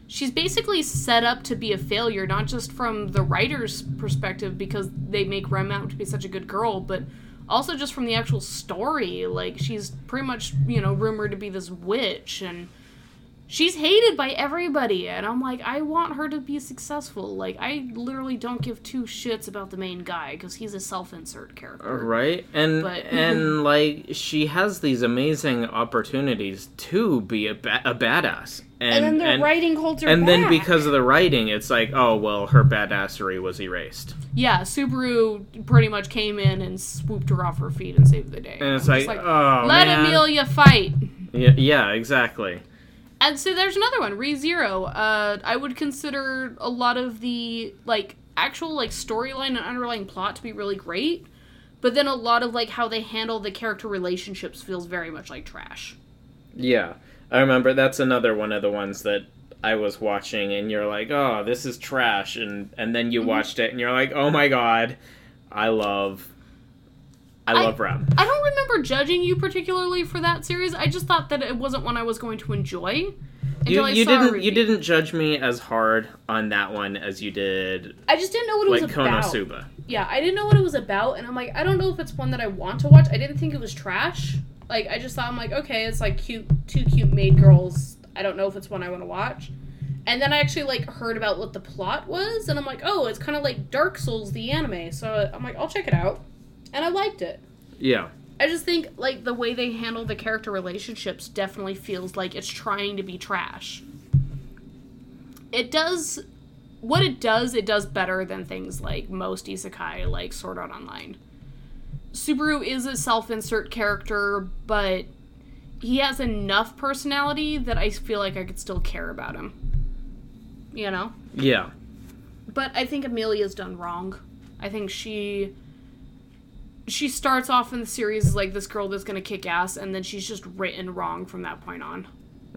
B: she's basically set up to be a failure not just from the writer's perspective because they make Rem out to be such a good girl but also just from the actual story like she's pretty much you know rumored to be this witch and she's hated by everybody and i'm like i want her to be successful. Like i literally don't give two shits about the main guy because he's a self-insert character.
A: Uh, right, and
B: But- [LAUGHS]
A: and like she has these amazing opportunities to be a, ba- a badass, and
B: and, then the writing holds her
A: and then because of the writing, it's like, oh well, her badassery was erased,
B: Yeah, Subaru pretty much came in and swooped her off her feet and saved the day.
A: and it's
B: I'm
A: like, oh
B: let
A: man,
B: Emilia fight.
A: yeah, yeah, exactly,
B: And so there's another one, ReZero. Uh, I would consider a lot of the like actual like storyline and underlying plot to be really great, but then a lot of like how they handle the character relationships feels very much like trash.
A: Yeah, I remember that's another one of the ones that I was watching, and you're like, "Oh, this is trash," and and then you watched it, and you're like, "Oh my god, I love, I
B: I-
A: love Rem."
B: I don't remember judging you particularly for that series. I just thought that it wasn't one I was going to enjoy. Until
A: You, you didn't you didn't judge me as hard on that one as you did
B: I just didn't know what it was
A: like
B: about.
A: Konosuba.
B: Yeah, I didn't know what it was about, and I'm like, I don't know if it's one that I want to watch. I didn't think it was trash. Like, I just thought I'm like, okay, it's like cute, two cute maid girls. I don't know if it's one I want to watch. And then I actually like heard about what the plot was, and I'm like, oh, it's kind of like Dark Souls, the anime. So I'm like, I'll check it out, and I liked it.
A: Yeah,
B: I just think like the way they handle the character relationships definitely feels like it's trying to be trash. It does what it does, it does better than things like most isekai like Sword Art Online. Subaru is a self-insert character, but he has enough personality that I feel like I could still care about him. You know?
A: yeah,
B: But I think Emilia's done wrong. I think she she starts off in the series as like this girl that's gonna kick ass, and then she's just written wrong from that point on.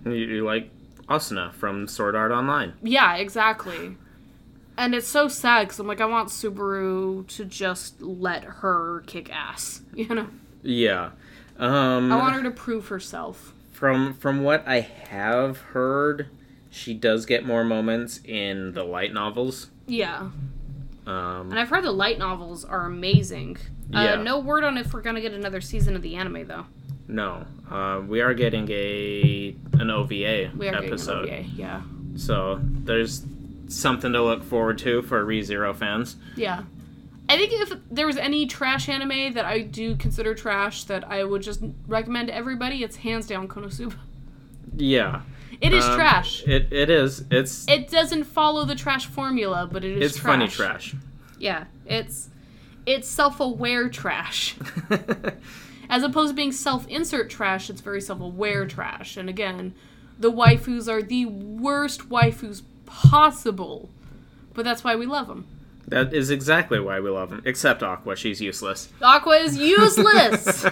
A: you, you like Asuna from Sword Art Online.
B: Yeah, exactly. And it's so sad because I'm like, I want Subaru to just let her kick ass. [LAUGHS] You know,
A: Yeah, um,
B: I want her to prove herself.
A: from from what I have heard, she does get more moments in the light novels.
B: Yeah,
A: Um,
B: and I've heard the light novels are amazing.
A: Yeah.
B: Uh, no word on if we're gonna get another season of the anime though.
A: no, uh, we are getting a an OVA
B: We are
A: episode,
B: getting an OVA. Yeah.
A: so there's something to look forward to for ReZero fans.
B: Yeah. I think if there was any trash anime that I do consider trash that I would just recommend to everybody, it's hands down Konosuba.
A: Yeah,
B: It is
A: Um,
B: trash.
A: It it is. It's
B: It doesn't follow the trash formula, but it is
A: it's
B: trash.
A: funny trash.
B: Yeah, it's it's self-aware trash. [LAUGHS] As opposed to being self-insert trash, it's very self-aware trash. And again, the waifus are the worst waifus possible. But that's why we love them.
A: That is exactly why we love him. Except Aqua, she's useless.
B: Aqua is useless.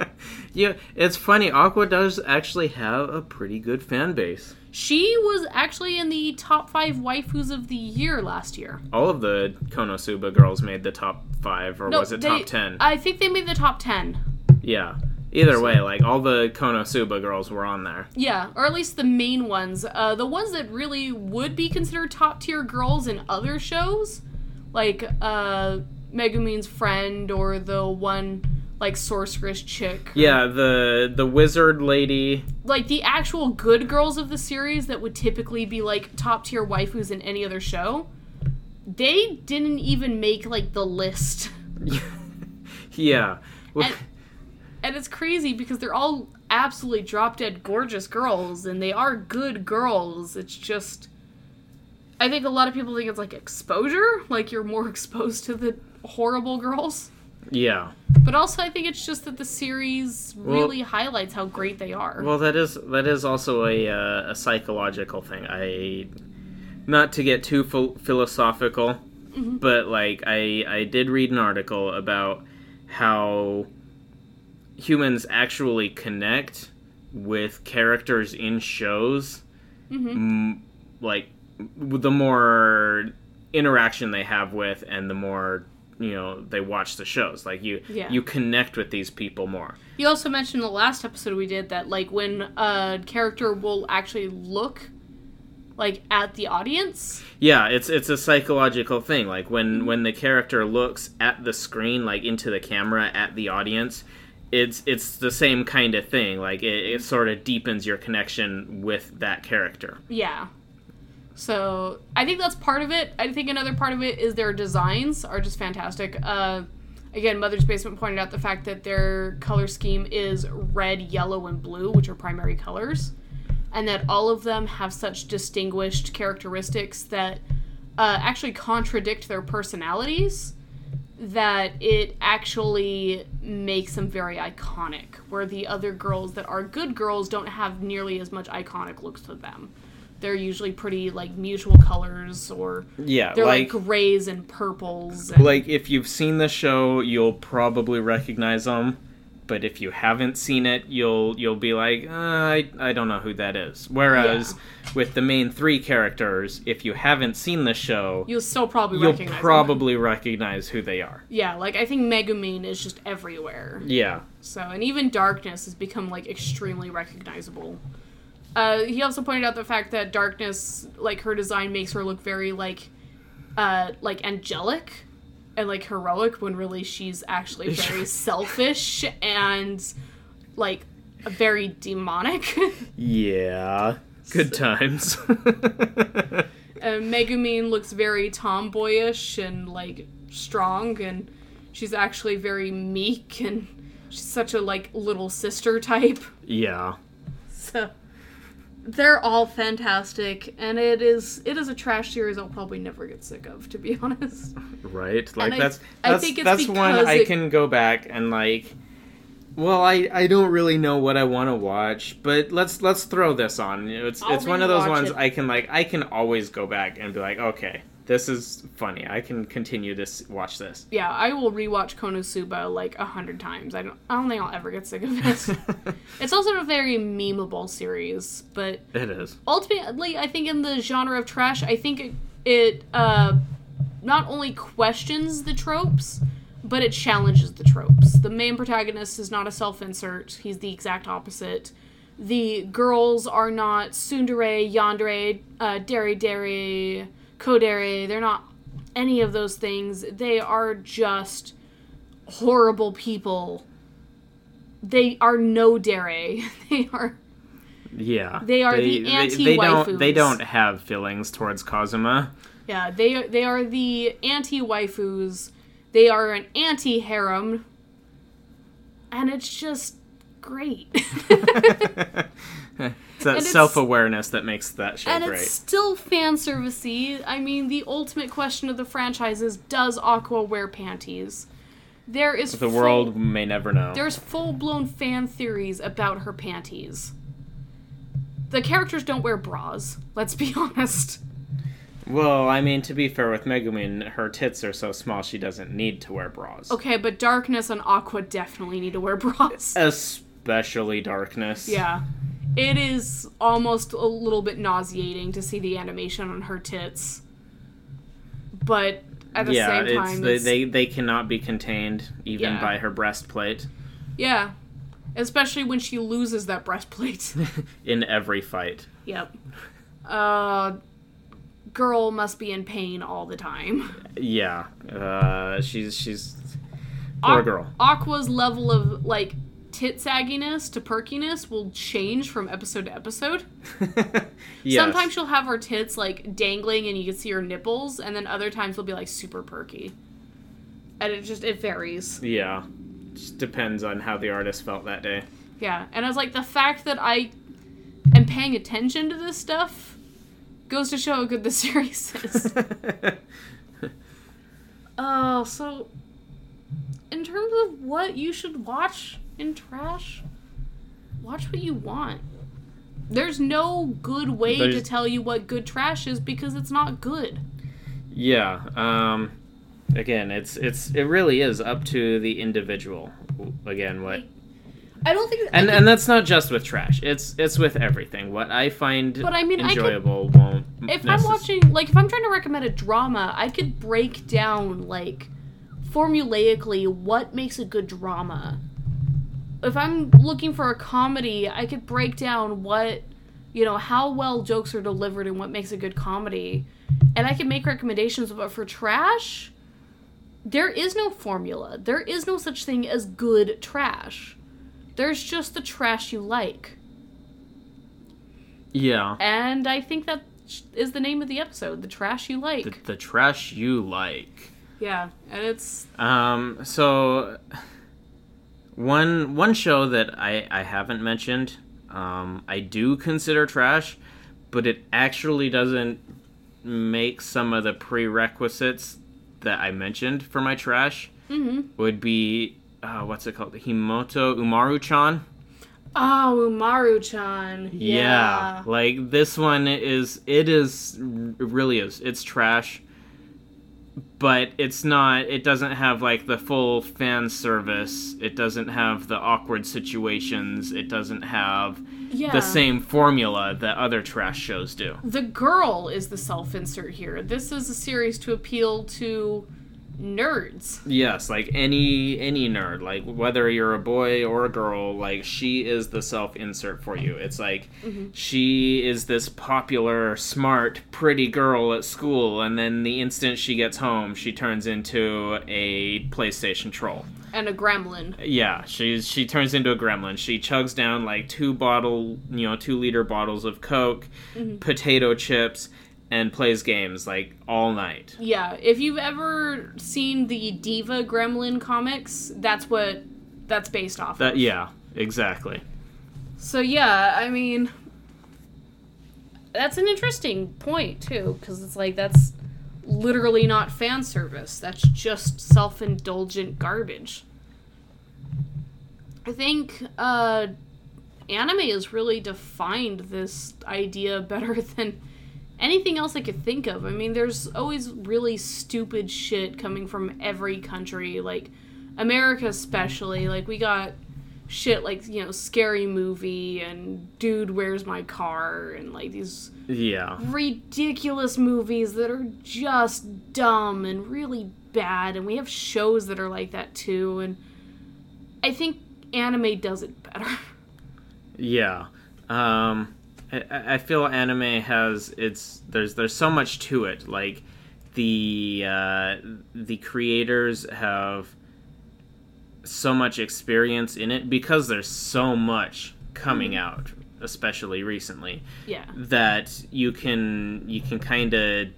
B: [LAUGHS]
A: yeah, it's funny. Aqua does actually have a pretty good fan base.
B: She was actually in the top five waifus of the year last year.
A: All of the Konosuba girls made the top five, or was it
B: they-
A: top ten?
B: I think they made the top ten.
A: yeah. Either way, like all the Konosuba girls were on there.
B: Yeah, or at least the main ones. Uh, the ones that really would be considered top tier girls in other shows, like uh, Megumin's friend or the one like sorceress chick.
A: Yeah, the the wizard lady.
B: Like the actual good girls of the series that would typically be like top tier waifus in any other show. They didn't even make like the list. [LAUGHS]
A: yeah. Well,
B: And, and it's crazy because they're all absolutely drop dead gorgeous girls and they are good girls. It's just I think a lot of people think it's like exposure, like you're more [LAUGHS] exposed to the horrible girls.
A: yeah.
B: But also I think it's just that the series really highlights how great they are.
A: Well, that is that is also a uh, a psychological thing. I not to get too ph- philosophical, but like I I did read an article about how humans actually connect with characters in shows m- like the more interaction they have with and the more you know they watch the shows like you
B: Yeah.
A: you connect with these people more
B: You also mentioned the last episode we did that like when a character will actually look like at the audience.
A: Yeah, it's it's a psychological thing. Like when mm-hmm. when the character looks at the screen, like into the camera at the audience, it's it's the same kind of thing. Like it, it mm-hmm. sort of deepens your connection with that character.
B: Yeah. So I think that's part of it. I think another part of it is their designs are just fantastic. Uh, again, Mother's Basement pointed out the fact that their color scheme is red, yellow, and blue, which are primary colors, and that all of them have such distinguished characteristics that uh, actually contradict their personalities. that it actually makes them very iconic, where the other girls that are good girls don't have nearly as much iconic looks to them. They're usually pretty like mutual colors, or
A: Yeah,
B: they're like,
A: like
B: grays and purples. And,
A: like if you've seen the show, you'll probably recognize them. But if you haven't seen it, you'll you'll be like, uh, I I don't know who that is. Whereas with the main three characters, if you haven't seen the show,
B: you'll still probably
A: you'll
B: recognize them.
A: probably recognize who they are.
B: Yeah, like I think Megumin is just everywhere.
A: Yeah,
B: So, and even Darkness has become like extremely recognizable. Uh, he also pointed out the fact that Darkness, like her design, makes her look very like, uh, like angelic and like heroic when really she's actually [LAUGHS] very selfish and like very demonic. [LAUGHS]
A: yeah, good times. [LAUGHS]
B: uh, Megumin looks very tomboyish and like strong, and she's actually very meek and she's such a like little sister type.
A: yeah,
B: So they're all fantastic, and it is it is a trash series I'll probably never get sick of, to be [LAUGHS] honest.
A: right. Like
B: I-
A: that's
B: I
A: that's
B: think it's
A: that's one
B: because
A: I can go back and like. Well, I, I don't really know what I want to watch, but let's let's throw this on. It's
B: I'll
A: it's one of those ones
B: it.
A: I can like I can always go back and be like, okay, this is funny. I can continue to watch this.
B: Yeah, I will rewatch Konosuba like a hundred times. I don't I don't think I'll ever get sick of it. [LAUGHS] it's also a very memeable series, but
A: it is.
B: ultimately I think in the genre of trash, I think it, it uh, not only questions the tropes, but it challenges the tropes. The main protagonist is not a self-insert; he's the exact opposite. The girls are not tsundere, yandere, uh, dere dere, kodere. They're not any of those things. They are just horrible people. They are no dere. [LAUGHS] They are
A: Yeah,
B: They are the
A: They, don't. They don't have feelings towards Kazuma.
B: Yeah, they they are the anti waifus. They are an anti harem, and it's just great. [LAUGHS] [LAUGHS] [LAUGHS]
A: it's that self awareness that makes that show
B: and
A: great.
B: it's still fan servicey. I mean, the ultimate question of the franchise is: Does Aqua wear panties? There is
A: The
B: full-
A: world may never know.
B: There's full blown fan theories about her panties. The characters don't wear bras. Let's be [LAUGHS] honest.
A: Well, I mean, to be fair with Megumin, her tits are so small she doesn't need to wear bras.
B: Okay, but Darkness and Aqua definitely need to wear [LAUGHS] bras.
A: Especially Darkness.
B: Yeah. It is almost a little bit nauseating to see the animation on her tits. But at the
A: yeah,
B: same time,
A: they,
B: it's,
A: they they cannot be contained even
B: Yeah.
A: by her breastplate
B: yeah. Especially when she loses that breastplate. [LAUGHS]
A: in every fight.
B: yep. Uh, girl must be in pain all the time.
A: Yeah, uh, she's she's poor
B: Aqu-
A: girl.
B: Aqua's level of, like, tit sagginess to perkiness will change from episode to episode. [LAUGHS]
A: yes.
B: Sometimes she'll have her tits like dangling and you can see her nipples, and then other times they'll be like super perky. And it just it varies.
A: Yeah, just depends on how the artist felt that day.
B: Yeah. And I was like, the fact that I am paying attention to this stuff goes to show how good the [LAUGHS] series is. Oh, [LAUGHS] so in terms of what you should watch in trash, watch what you want. There's no good way to tell you what good trash is because it's not good.
A: yeah. Um. Again, it's it's it really is up to the individual. Again, what
B: I don't think
A: and and that's not just with trash. It's it's with everything. What I find
B: But I mean, I could-
A: enjoyable won't.
B: if I'm watching, like, if I'm trying to recommend a drama, I could break down, like, formulaically what makes a good drama. If I'm looking for a comedy, I could break down what, you know, how well jokes are delivered and what makes a good comedy. And I can make recommendations, but for trash, there is no formula. There is no such thing as good trash. There's just the trash you like.
A: yeah,
B: And I think that is the name of the episode, The Trash You Like.
A: the, the trash you like.
B: yeah, and it's
A: Um, so one one show that I I haven't mentioned, um, I do consider trash, but it actually doesn't make some of the prerequisites that I mentioned for my trash
B: Mm-hmm.
A: would be uh, what's it called? Himouto Umaru-chan.
B: Oh, Umaru-chan. Yeah.
A: like this one is it is it really is it's trash but it's not it doesn't have like the full fan service it doesn't have the awkward situations it doesn't have
B: Yeah.
A: the same formula that other trash shows do
B: The girl is the self-insert here. This is a series to appeal to nerds.
A: yes like any any nerd like whether you're a boy or a girl like she is the self insert for you. It's like mm-hmm. she is this popular smart pretty girl at school and then the instant she gets home she turns into a playstation troll.
B: And a gremlin.
A: yeah she's she turns into a gremlin. She chugs down like two bottle you know two liter bottles of coke mm-hmm. potato chips and plays games like all night
B: Yeah, if you've ever seen the Diva Gremlin comics, that's what that's based off
A: that
B: of.
A: yeah exactly
B: So yeah, I mean that's an interesting point too cuz it's like that's literally not fan service. That's just self-indulgent garbage. I think uh anime has really defined this idea [LAUGHS] better than anything else I could think of. I mean, there's always really stupid shit coming from every country, like America especially. Like we got shit like, you know, Scary Movie and Dude, Where's My Car and like these
A: yeah
B: ridiculous movies that are just dumb and really bad and we have shows that are like that too and I think anime does it better. [LAUGHS]
A: Yeah. Um I, I feel anime has it's there's there's so much to it. Like the uh the creators have so much experience in it because there's so much coming out, especially recently,
B: yeah.
A: that you can you can kind of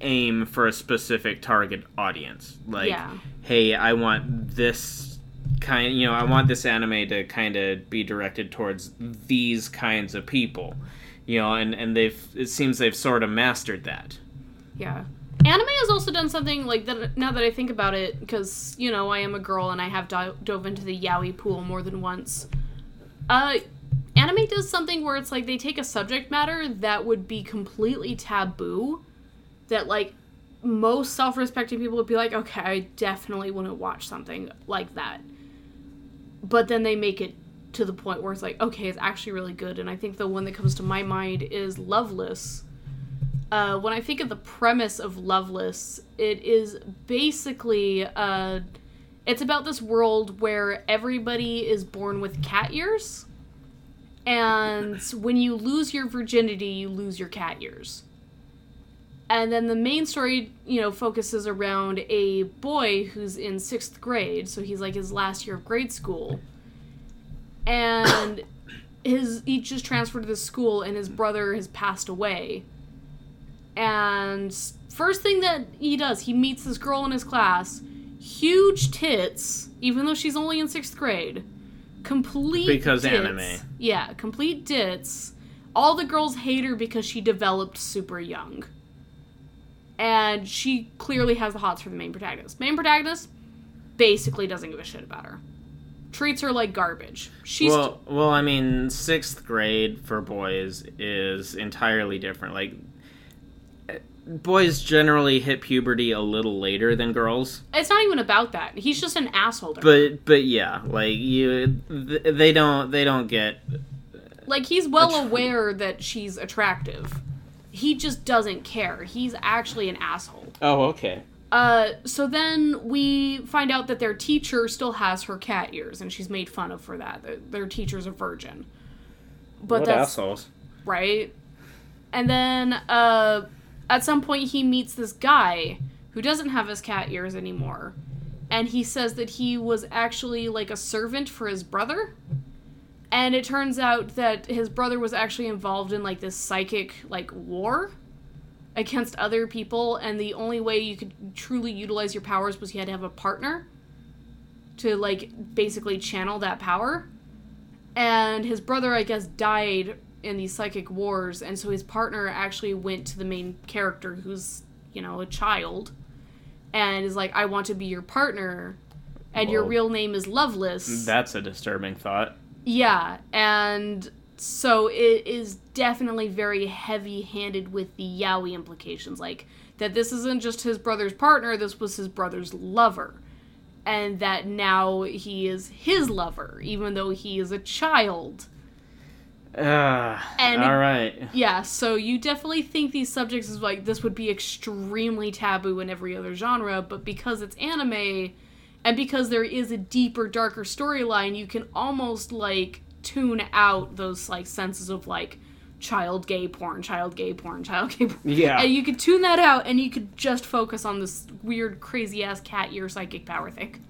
A: aim for a specific target audience. Like
B: Yeah.
A: hey, I want this kind you know, I want this anime to kind of be directed towards these kinds of people. You know, and and they've it seems they've sort of mastered that.
B: Yeah. Anime has also done something like that. Now that I think about it, because you know I am a girl and I have do- dove into the yaoi pool more than once. Uh, anime does something where it's like they take a subject matter that would be completely taboo, that like most self-respecting people would be like, okay, I definitely wouldn't watch something like that. But then they make it to the point where it's like, okay, it's actually really good. And I think the one that comes to my mind is Loveless uh, when I think of the premise of Loveless, it is basically uh, it's about this world where everybody is born with cat ears, and when you lose your virginity, you lose your cat ears. And then the main story, you know, focuses around a boy who's in sixth grade, so he's like his last year of grade school, and [COUGHS] his he just transferred to this school, and his brother has passed away and first thing that he does, he meets this girl in his class, huge tits, even though she's only in sixth grade. Complete
A: Because anime.
B: Yeah, complete dits. All the girls hate her because she developed super young. And she clearly has the hots for the main protagonist. Main protagonist basically doesn't give a shit about her. Treats her like garbage. She's
A: well, well, I mean, sixth grade for boys is entirely different. Like, boys generally hit puberty a little later than girls.
B: it's not even about that. He's just an asshole.
A: But, but yeah, like you, they don't, they don't get.
B: Like he's well
A: That's-
B: aware that she's attractive. He just doesn't care. He's actually an asshole.
A: Oh, okay.
B: Uh, so then we find out that their teacher still has her cat ears, and she's made fun of for that. Their, their teacher's a virgin. But
A: what
B: that's
A: assholes?
B: right. And then uh, at some point he meets this guy who doesn't have his cat ears anymore, and he says that he was actually like a servant for his brother. And it turns out that his brother was actually involved in like this psychic like war against other people, and the only way you could truly utilize your powers was you had to have a partner to like basically channel that power. And his brother, I guess, died in these psychic wars, and so his partner actually went to the main character, who's you know a child, and is like, I want to be your partner, and your real name is Loveless.
A: That's a disturbing thought.
B: Yeah, and so it is definitely very heavy handed with the yaoi implications. Like, that this isn't just his brother's partner, this was his brother's lover. And that now he is his lover, even though he is a child.
A: Uh,
B: And-
A: all right.
B: Yeah, so you definitely think these subjects is like this would be extremely taboo in every other genre, but because it's anime and because there is a deeper, darker storyline, you can almost like tune out those like senses of like child gay porn, child gay porn, child gay porn.
A: Yeah.
B: And you could tune that out and you could just focus on this weird, crazy ass cat ear psychic power thing.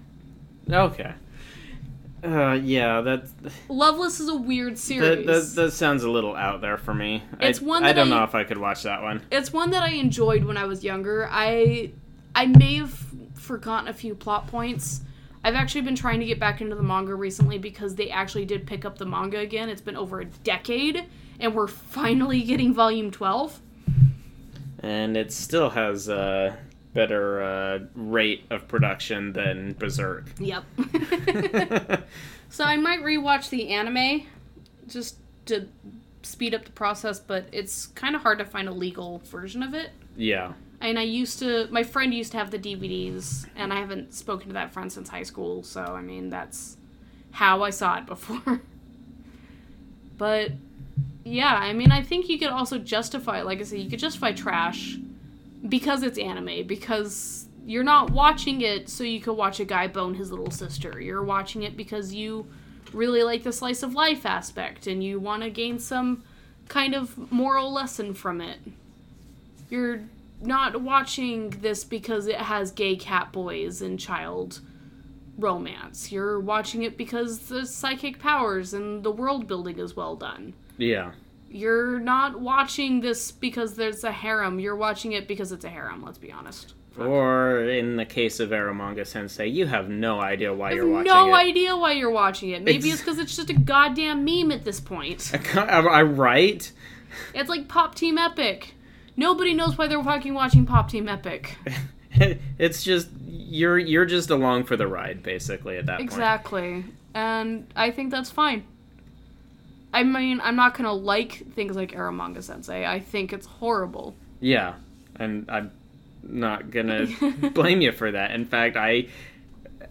A: Okay. Uh, yeah, that,
B: Loveless is a weird series.
A: that that sounds a little out there for me.
B: It's
A: I,
B: one
A: I don't
B: I-
A: know if I could watch that one.
B: it's one that I enjoyed when I was younger. I I may have forgotten a few plot points. I've actually been trying to get back into the manga recently because they actually did pick up the manga again. It's been over a decade and we're finally getting volume 12.
A: And it still has a better uh, rate of production than Berserk.
B: Yep. [LAUGHS] [LAUGHS] so I might rewatch the anime just to speed up the process, but it's kind of hard to find a legal version of it.
A: yeah.
B: And I used to, my friend used to have the DVDs, and I haven't spoken to that friend since high school, so I mean, that's how I saw it [LAUGHS] before. but yeah, I mean, I think you could also justify, like I said, you could justify trash because it's anime, because you're not watching it so you could watch a guy bone his little sister. You're watching it because you really like the slice of life aspect and you want to gain some kind of moral lesson from it. You're not watching this because it has gay cat boys and child romance. You're watching it because the psychic powers and the world building is well done.
A: Yeah.
B: You're not watching this because there's a harem. You're watching it because it's a harem, let's be honest.
A: Or in the case of Eromanga Sensei, you have no idea why you're watching
B: no
A: it.
B: No idea why you're watching it. Maybe it's because it's just a goddamn meme at this point. [LAUGHS]
A: Am I right?
B: It's like Pop Team Epic. Nobody knows why they're fucking watching Pop Team Epic. [LAUGHS]
A: it's just you're you're just along for the ride, basically at that point.
B: Exactly. And I think that's fine. I mean, I'm not gonna like things like Eromanga Sensei. I think it's horrible.
A: Yeah, and I'm not gonna [LAUGHS] blame you for that. In fact, I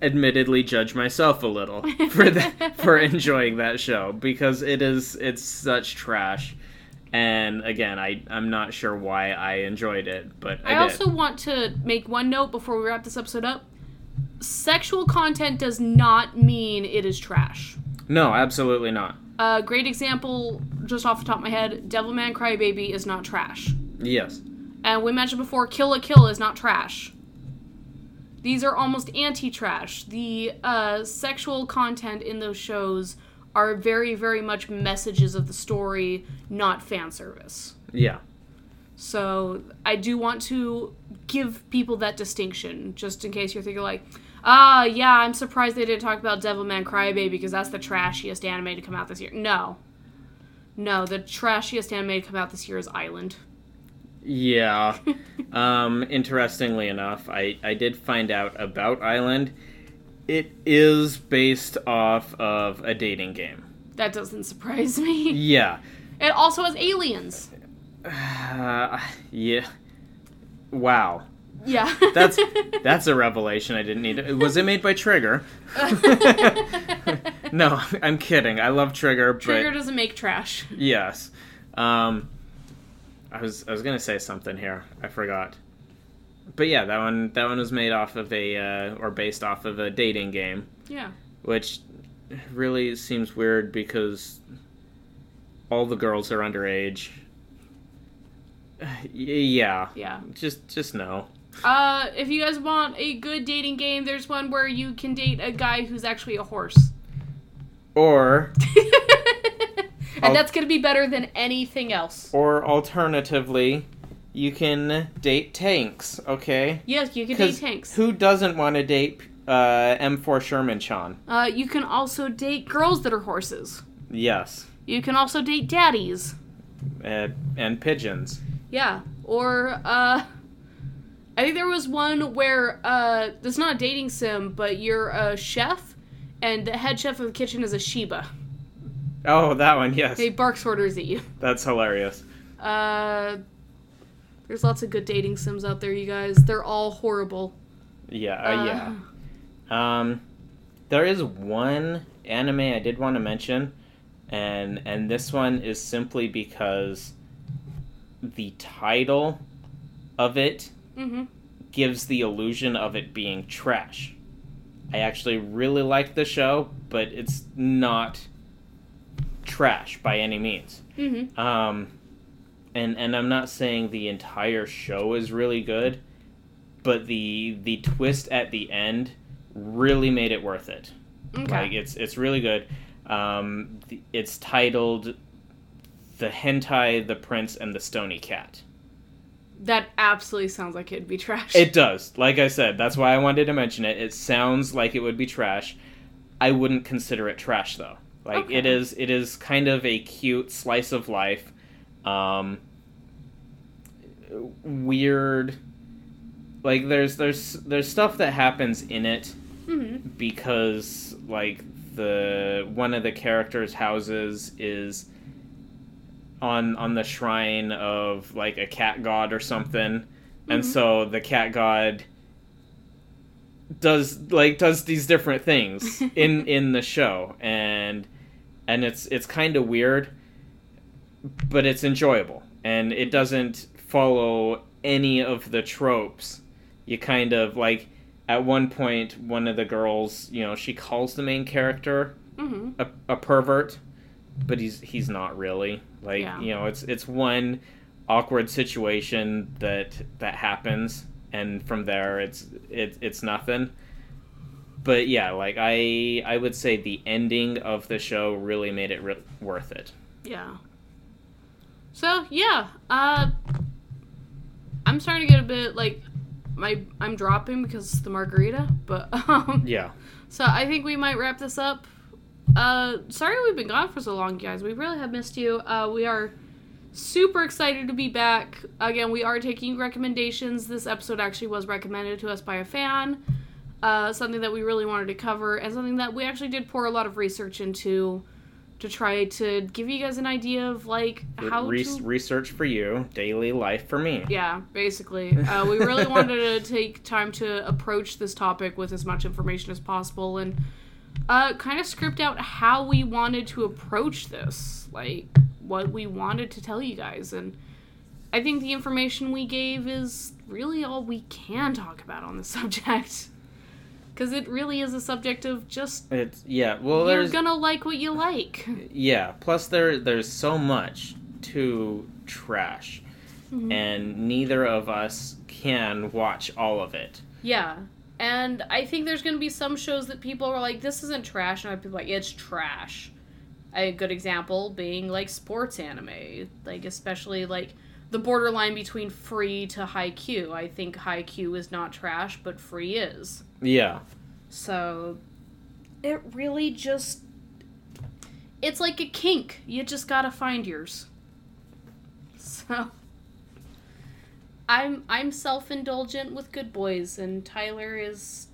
A: admittedly judge myself a little for that for [LAUGHS] enjoying that show because it is it's such trash. And again, I I'm not sure why I enjoyed it, but I,
B: I, also want to make one note before we wrap this episode up. Sexual content does not mean it is trash.
A: no, absolutely not.
B: A great example, just off the top of my head, Devilman Crybaby is not trash.
A: Yes.
B: And we mentioned before, Kill la Kill is not trash. These are almost anti-trash. The uh, sexual content in those shows are very, very much messages of the story, not fan service.
A: Yeah.
B: So I do want to give people that distinction, just in case you're thinking like, ah, yeah, I'm surprised they didn't talk about Devilman Crybaby because that's the trashiest anime to come out this year. No. No, the trashiest anime to come out this year is Island.
A: Yeah. [LAUGHS] um, interestingly enough, I, I did find out about Island. It is based off of a dating game.
B: That doesn't surprise me.
A: Yeah.
B: It also has aliens.
A: Uh, yeah. Wow.
B: Yeah.
A: That's [LAUGHS] that's a revelation I didn't need. Was it made by Trigger? [LAUGHS] no, I'm kidding. I love Trigger, but
B: Trigger doesn't make trash.
A: yes. Um, I was I was gonna say something here. I forgot. But yeah, that one that one was made off of a uh, or based off of a dating game,
B: Yeah.
A: which really seems weird because all the girls are underage. [SIGHS] Yeah,
B: Yeah.
A: just just no.
B: Uh, if you guys want a good dating game, there's one where you can date a guy who's actually a horse.
A: Or [LAUGHS]
B: and
A: I'll-
B: that's gonna be better than anything else.
A: or alternatively, you can date tanks. Okay.
B: Yes, you can date tanks.
A: Who doesn't want to date uh, M4 Sherman Chan?
B: Uh, you can also date girls that are horses.
A: Yes.
B: You can also date daddies.
A: Uh, and pigeons.
B: Yeah. Or, uh, I think there was one where uh, it's not a dating sim, but you're a chef, and the head chef of the kitchen is a Shiba.
A: Oh, that one, yes.
B: He barks orders at you.
A: That's hilarious.
B: Uh, there's lots of good dating sims out there, you guys. They're all horrible.
A: Yeah,
B: Uh,
A: uh, yeah. Um, there is one anime I did want to mention, and and this one is simply because the title of it
B: Mm-hmm.
A: gives the illusion of it being trash. I actually really like the show, but it's not trash by any means.
B: Mm-hmm.
A: Um, and and I'm not saying the entire show is really good, but the the twist at the end really made it worth it.
B: Okay.
A: Like it's it's really good. Um, it's titled "The Hentai, the Prince, and the Stony Cat."
B: that absolutely sounds like it'd be trash.
A: It does. Like I said, that's why I wanted to mention it. It sounds like it would be trash. I wouldn't consider it trash though. Like it
B: Okay.
A: is it is kind of a cute slice of life. Um weird like there's there's there's stuff that happens in it
B: mm-hmm.
A: because like the one of the characters' houses is on on the shrine of like a cat god or something and
B: Mhm.
A: so the cat god does like does these different things [LAUGHS] in in the show and and it's it's kind of weird but it's enjoyable and it doesn't follow any of the tropes you kind of like at one point one of the girls you know she calls the main character
B: Mm-hmm.
A: a, a pervert but he's he's not really like
B: Yeah.
A: you know it's it's one awkward situation that that happens and from there it's it, it's nothing but yeah like i i would say the ending of the show really made it re- worth it
B: Yeah. So yeah, uh, I'm starting to get a bit like my I'm dropping because it's the margarita, but [LAUGHS] um,
A: yeah
B: so I think we might wrap this up. Uh, sorry we've been gone for so long, guys. We really have missed you. Uh, we are super excited to be back. Again, we are taking recommendations. This episode actually was recommended to us by a fan. Uh, something that we really wanted to cover, and something that we actually did pour a lot of research into to try to give you guys an idea of like how
A: Re-
B: to
A: research for you daily life for me
B: yeah, basically. [LAUGHS] Uh, we really wanted to take time to approach this topic with as much information as possible and uh, kind of script out how we wanted to approach this, like what we wanted to tell you guys. And I think the information we gave is really all we can talk about on the [LAUGHS] subject. Because it really is a subject of just
A: it's yeah well
B: you're
A: there's
B: gonna like what you like.
A: yeah plus there there's so much to trash
B: Mhm.
A: and neither of us can watch all of it
B: Yeah. And I think there's going to be some shows that people are like, this isn't trash. And I'd be like, it's trash. A good example being like sports anime. Like, especially like the borderline between free to Haikyuu. I think Haikyuu is not trash, but free is.
A: Yeah
B: So it really just. It's like a kink. You just gotta find yours. So. I'm I'm self-indulgent with Good Boys, and Tyler is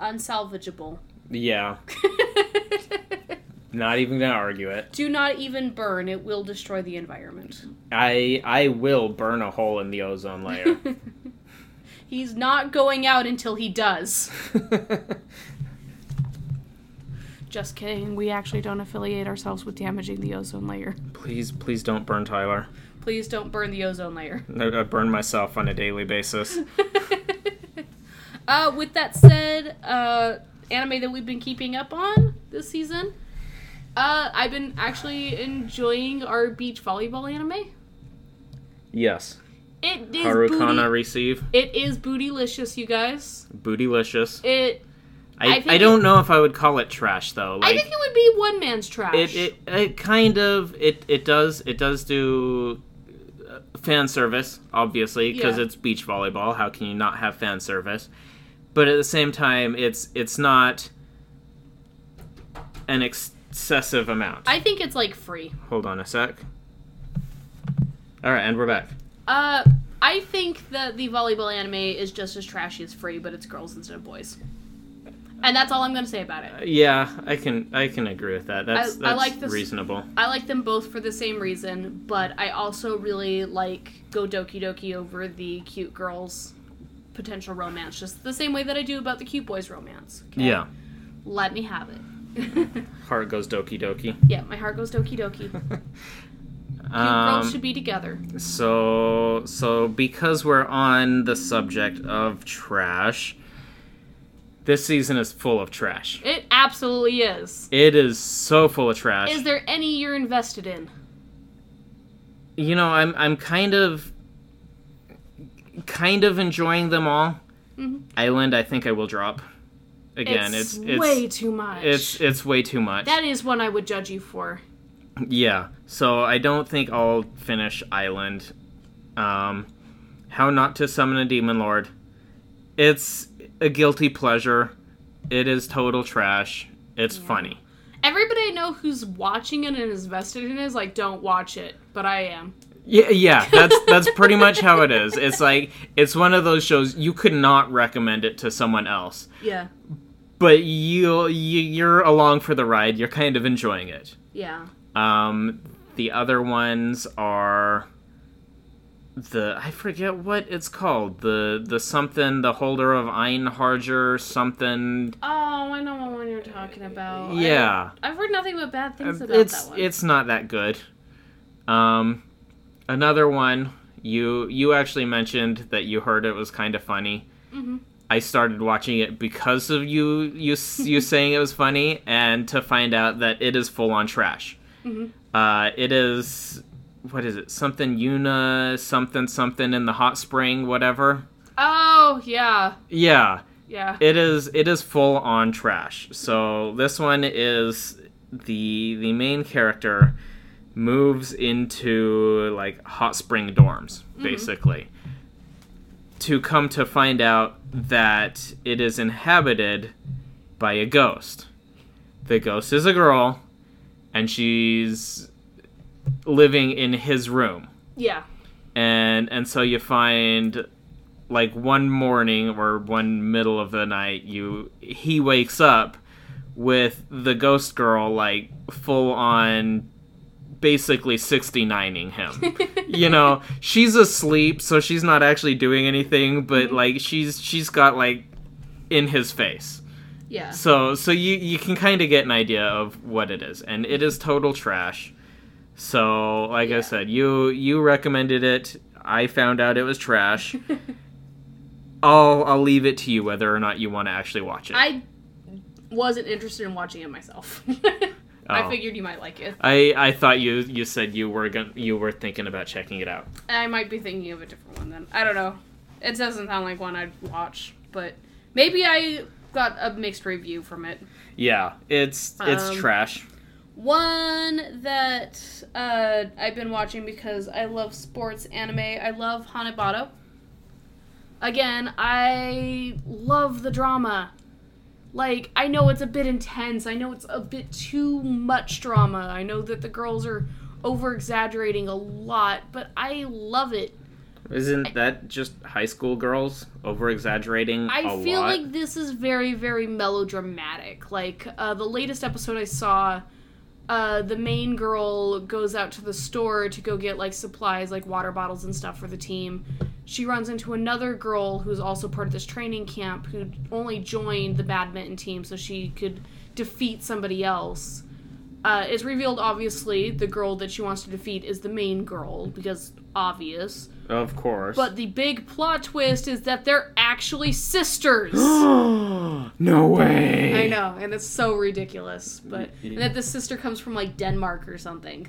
B: unsalvageable.
A: yeah [LAUGHS] not even gonna argue it
B: Do not even burn; it will destroy the environment.
A: i i will burn a hole in the ozone layer [LAUGHS]
B: He's not going out until he does. [LAUGHS] Just kidding. We actually don't affiliate ourselves with damaging the ozone layer.
A: please please don't burn tyler
B: Please don't burn the ozone layer.
A: I, I burn myself on a daily basis [LAUGHS]
B: uh, with that said, uh, anime that we've been keeping up on this season, uh, I've been actually enjoying our beach volleyball anime.
A: yes
B: It is
A: harukana
B: booty.
A: receive
B: It is bootylicious, you guys.
A: bootylicious
B: It.
A: I,
B: I
A: I, don't know if i would call it trash though
B: I think it would be one man's trash.
A: it, it it kind of it it does it does do uh, fan service obviously because
B: Yeah.
A: it's beach volleyball how can you not have fan service but at the same time it's it's not an excessive amount
B: I think it's like free.
A: hold on a sec all right and we're back
B: Uh, I think that the volleyball anime is just as trashy as free, but it's girls instead of boys. And that's all I'm going to say about it.
A: Yeah, I can I can agree with that. That's
B: I- I like this-
A: reasonable.
B: I like them both for the same reason, but I also really like Go Doki Doki over the cute girls potential romance, just the same way that I do about the cute boys romance. okay?
A: Yeah.
B: Let me have it. [LAUGHS]
A: Heart goes doki doki.
B: yeah, my heart goes Doki Doki. [LAUGHS]
A: Um,
B: girls should be together.
A: So so because we're on the subject of trash, this season is full of trash.
B: It absolutely is.
A: It is so full of trash.
B: Is there any you're invested in?
A: you know, I'm I'm kind of kind of enjoying them all.
B: Mhm.
A: Island, I think I will drop. Again, it's it's
B: way too much.
A: it's it's way too much.
B: that is one I would judge you for.
A: Yeah, so I don't think I'll finish Island. Um, How Not to Summon a Demon Lord. It's a guilty pleasure. It is total trash. It's funny.
B: Everybody I know who's watching it and is invested in it is like, don't watch it, but I am.
A: Yeah, yeah, that's [LAUGHS] that's pretty much how it is. It's like it's one of those shows you could not recommend it to someone else,
B: Yeah.
A: but you, you you're along for the ride. You're kind of enjoying it.
B: Yeah.
A: Um, the other ones are the I forget what it's called. The the something the holder of Einherjar something.
B: Oh, I know what one you're talking about.
A: Yeah,
B: I've heard nothing but bad things about
A: it's
B: that one.
A: it's not that good. Um, another one you you actually mentioned that you heard it was kind of funny.
B: Mhm.
A: I started watching it because of you you you [LAUGHS] saying it was funny, and to find out that it is full on trash.
B: Mhm.
A: Uh, it is what is it? Something Yuuna something something in the hot spring whatever.
B: Oh, yeah.
A: Yeah,
B: Yeah.
A: it is it is full on trash. So this one is the the main character moves into like hot spring dorms basically to come to find out that it is inhabited by a ghost. The ghost is a girl and she's living in his room.
B: Yeah.
A: and and so you find like one morning or one middle of the night you he wakes up with the ghost girl like full on basically 69ing him. [LAUGHS] You know she's asleep so she's not actually doing anything but mm-hmm. like she's she's got like in his face
B: Yeah.
A: so so you you can kind of get an idea of what it is, and it is total trash. So like
B: Yeah.
A: I said, you you recommended it. I found out it was trash. [LAUGHS] I'll I'll leave it to you whether or not you want to actually watch it.
B: I wasn't interested in watching it myself. [LAUGHS] I
A: oh.
B: figured you might like it.
A: I I thought you you said you were going you were thinking about checking it out.
B: I might be thinking of a different one then. I don't know. It doesn't sound like one I'd watch, but maybe I got a mixed review from it.
A: Yeah, it's it's
B: Um,
A: trash.
B: One that uh, I've been watching because I love sports anime. I love Hanebado. Again, I love the drama. Like, I know it's a bit intense. I know it's a bit too much drama. I know that the girls are over exaggerating a lot, but I love it.
A: Isn't that just high school girls over exaggerating
B: I feel
A: lot?
B: like this is very, very melodramatic. Like uh, the latest episode I saw, uh, the main girl goes out to the store to go get like supplies, like water bottles and stuff for the team. She runs into another girl who's also part of this training camp who only joined the badminton team so she could defeat somebody else. Uh, it's revealed, obviously, the girl that she wants to defeat is the main girl because obvious.
A: of course.
B: But the big plot twist is that they're actually sisters. [GASPS]
A: no way.
B: I know, and it's so ridiculous. But and that the sister comes from like Denmark or something.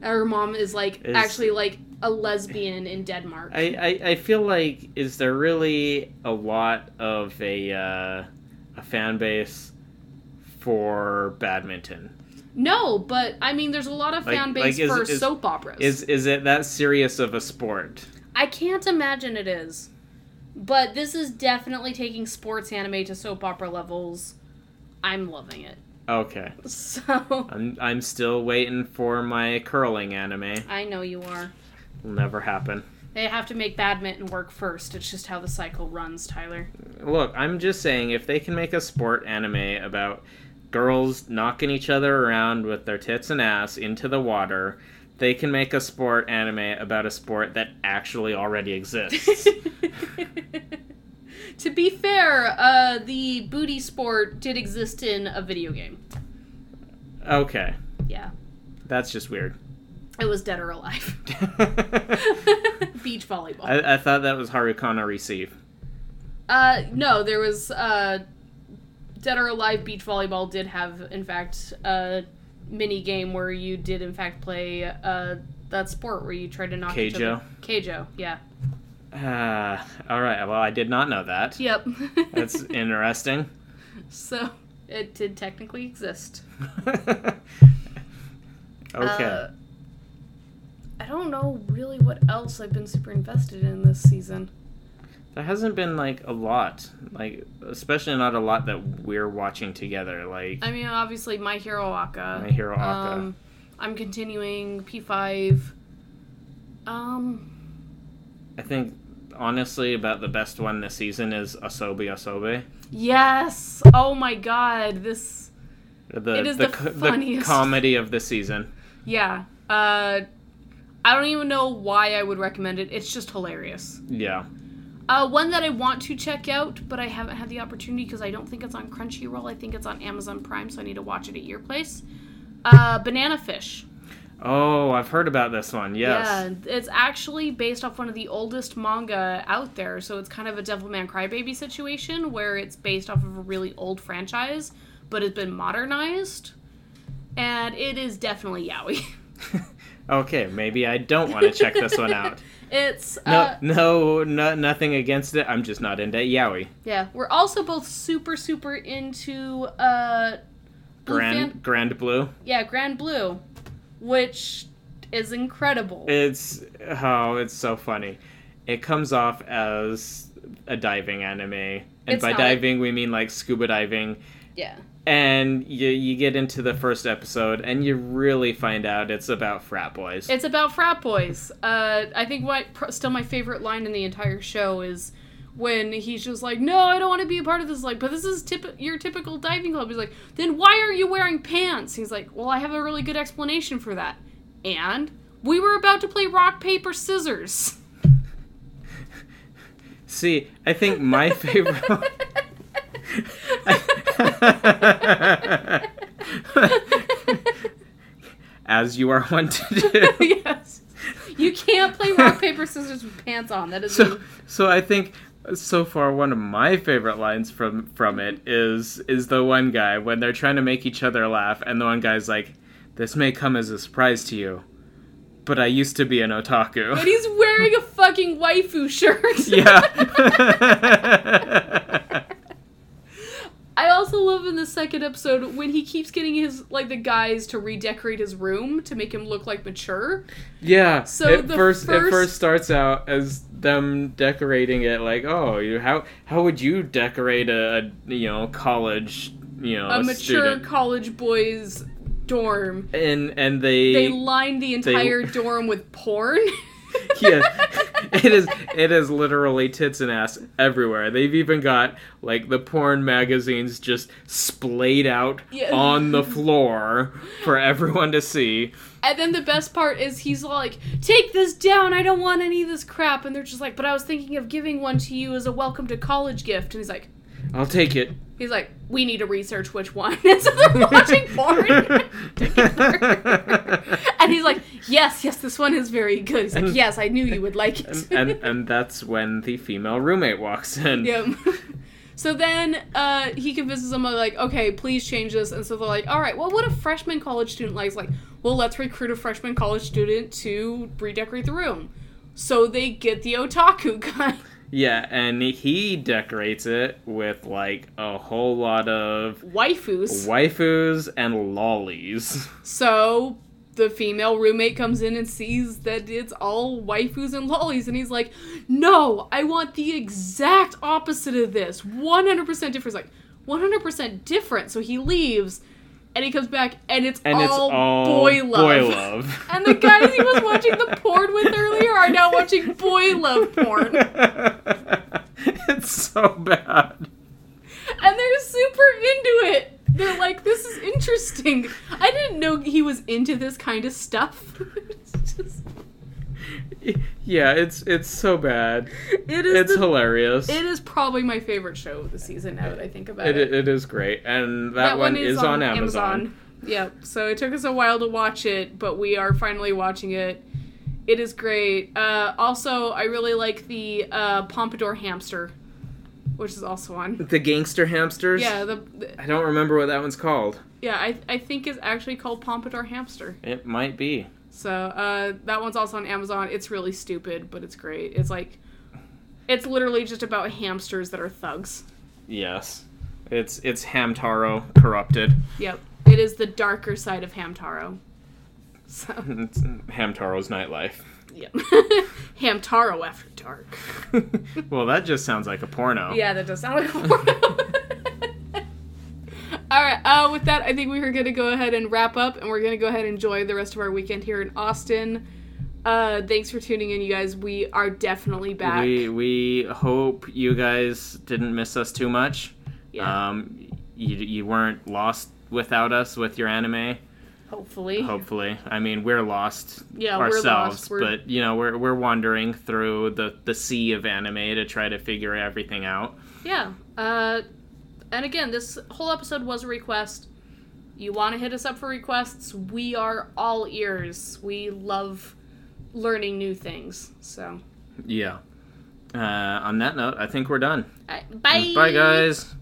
B: Her mom is like
A: Is-
B: actually like a lesbian in Denmark.
A: I, I, I feel like is there really a lot of a uh, a fan base for badminton?
B: No, but I mean, there's a lot of
A: Like-
B: fan
A: like,
B: base
A: is-
B: for
A: is-
B: soap operas.
A: Is is it that serious of a sport?
B: I can't imagine it is. But this is definitely taking sports anime to soap opera levels. I'm loving it.
A: Okay, [LAUGHS]
B: So
A: I'm I'm still waiting for my curling anime.
B: I know you are.
A: Will never happen.
B: They have to make badminton work first. It's just how the cycle runs, Tyler.
A: Look, I'm just saying if they can make a sport anime about girls knocking each other around with their tits and ass into the water, they can make a sport anime about a sport that actually already exists. [LAUGHS]
B: to be fair, uh, the booty sport did exist in a video game.
A: okay,
B: Yeah.
A: that's just weird.
B: It was Dead or Alive. [LAUGHS] [LAUGHS] Beach volleyball.
A: I, I thought that was Harukana Receive.
B: Uh, no, there was uh, Dead or Alive Beach Volleyball did have, in fact, a mini game where you did, in fact, play uh, that sport where you tried to knock each
A: Keijo?
B: other. Keijo, yeah.
A: Ah, all right. Well, I did not know that.
B: Yep. [LAUGHS]
A: That's interesting.
B: so it did technically exist. [LAUGHS]
A: okay.
B: Uh, I don't know really what else I've been super invested in this season.
A: There hasn't been like a lot, like especially not a lot that we're watching together. Like
B: I mean, obviously, My Hero Aka.
A: My Hero Aka.
B: Um, I'm continuing P5. Um,
A: I think honestly about the best one this season is Asobi asobi
B: yes. Oh my god, this.
A: The
B: It is
A: the,
B: the
A: co-
B: funniest.
A: comedy of the season.
B: Yeah. Uh, I don't even know why I would recommend it. It's just hilarious.
A: Yeah.
B: Uh, one that I want to check out, but I haven't had the opportunity because I don't think it's on Crunchyroll. I think it's on Amazon Prime, so I need to watch it at your place. Uh, Banana Fish.
A: Oh, I've heard about this one. Yes.
B: Yeah, it's actually based off one of the oldest manga out there, so it's kind of a Devilman Crybaby situation where it's based off of a really old franchise, but it's been modernized. And it is definitely yaoi. [LAUGHS] [LAUGHS]
A: okay, maybe I don't want to check this one out. [LAUGHS]
B: It's
A: No,
B: uh,
A: no, no, nothing against it. I'm just not into yaoi.
B: yeah. We're also both super super into uh Blue
A: Grand,
B: Fan-
A: Grand Blue.
B: yeah Grand Blue, which is incredible.
A: It's oh, it's so funny. It comes off as a diving anime, and
B: It's
A: by
B: not.
A: diving we mean like scuba diving.
B: yeah.
A: And you you get into the first episode, and you really find out it's about frat boys.
B: It's about frat boys. Uh, I think what still my favorite line in the entire show is when he's just like, "No, I don't want to be a part of this." Like, but this is tip- your typical diving club. He's like, "Then why are you wearing pants?" He's like, "Well, I have a really good explanation for that." And we were about to play rock paper scissors.
A: See, I think my favorite. [LAUGHS] [LAUGHS] [LAUGHS] As you are wont to do. [LAUGHS]
B: yes. You can't play rock paper scissors with pants on. That is
A: so so I think so far one of my favorite lines from from it is is the one guy when they're trying to make each other laugh and the one guy's like this may come as a surprise to you but I used to be an otaku.
B: and he's wearing a fucking waifu shirt. [LAUGHS]
A: yeah.
B: I also love in the second episode when he keeps getting his like the guys to redecorate his room to make him look like mature.
A: yeah.
B: So
A: it
B: the
A: first, it
B: first-
A: first starts out as them decorating it like, "Oh, you how how would you decorate a, a you know, college, you know,
B: A mature
A: student?"
B: college boys dorm.
A: and and they,
B: They lined the entire dorm with porn. [LAUGHS] [LAUGHS]
A: yeah, it is. It is literally tits and ass everywhere. They've even got like the porn magazines just splayed out
B: Yeah.
A: on the floor for everyone to see.
B: And then the best part is he's like, "Take this down. I don't want any of this crap." And they're just like, "But I was thinking of giving one to you as a welcome to college gift." And he's like,
A: I'll take it.
B: "He's like, we need to research which one." [LAUGHS] And so they're [LAUGHS] watching porn. [LAUGHS] And he's like, "Yes, yes, this one is very good." He's like, "Yes, I knew you would like it."
A: and and that's when the female roommate walks in.
B: Yep. So then uh, he convinces them like, okay, please change this. And so they're like, all right, well, what a freshman college student likes? Like, well, let's recruit a freshman college student to redecorate the room. So they get the otaku guy.
A: Yeah, and he decorates it with like a whole lot of
B: Waifus.
A: waifus and lolis. [LAUGHS]
B: So the female roommate comes in and sees that it's all waifus and lolis, and he's like, "No, I want the exact opposite of this. 100% different." He's like, "100% different." So he leaves, and he comes back, and it's,
A: and
B: all,
A: it's all
B: boy love.
A: Boy [LAUGHS] love.
B: And the guys he was watching the porn with earlier are now watching boy love porn. [LAUGHS]
A: it's so bad.
B: And they're super into it. They're like, this is interesting. I didn't know he was into this kind of stuff. [LAUGHS] It's just-
A: Yeah, it's it's so bad.
B: it is
A: It's
B: the-
A: hilarious.
B: It is probably my favorite show of the season now that I think about
A: It,
B: it.
A: it is great, and that, one, is, on, Amazon.
B: Yep. So it took us a while to watch it, but we are finally watching it. It is great. Uh, also, I really like the uh, Pompadour hamster, which is also on.
A: The gangster hamsters.
B: Yeah, the, the
A: I don't remember what that one's called.
B: yeah, I I think it's actually called Pompadour hamster.
A: It might be.
B: So uh, that one's also on Amazon. It's really stupid, but it's great. It's like, it's literally just about hamsters that are thugs.
A: Yes. It's it's Hamtaro corrupted.
B: Yep. It is the darker side of Hamtaro. So, [LAUGHS]
A: It's Hamtaro's nightlife.
B: yep. [LAUGHS] Hamtaro after dark. [LAUGHS]
A: well, that just sounds like a porno.
B: Yeah, that does sound like a porno. All right. Uh, with that, I think we are going to go ahead and wrap up, and we're going to go ahead and enjoy the rest of our weekend here in Austin. Uh, thanks for tuning in, you guys. We are definitely back.
A: We we hope you guys didn't miss us too much.
B: yeah,
A: Um, you you weren't lost without us with your anime.
B: hopefully.
A: Hopefully, I mean we're lost
B: Yeah, we're
A: ourselves,
B: lost. We're-
A: but you know we're we're wandering through the the sea of anime to try to figure everything out.
B: Yeah. Uh, and again, this whole episode was a request. You want to hit us up for requests? We are all ears. We love learning new things. So,
A: Yeah. Uh, on that note, I think we're done.
B: right, bye.
A: Bye, guys.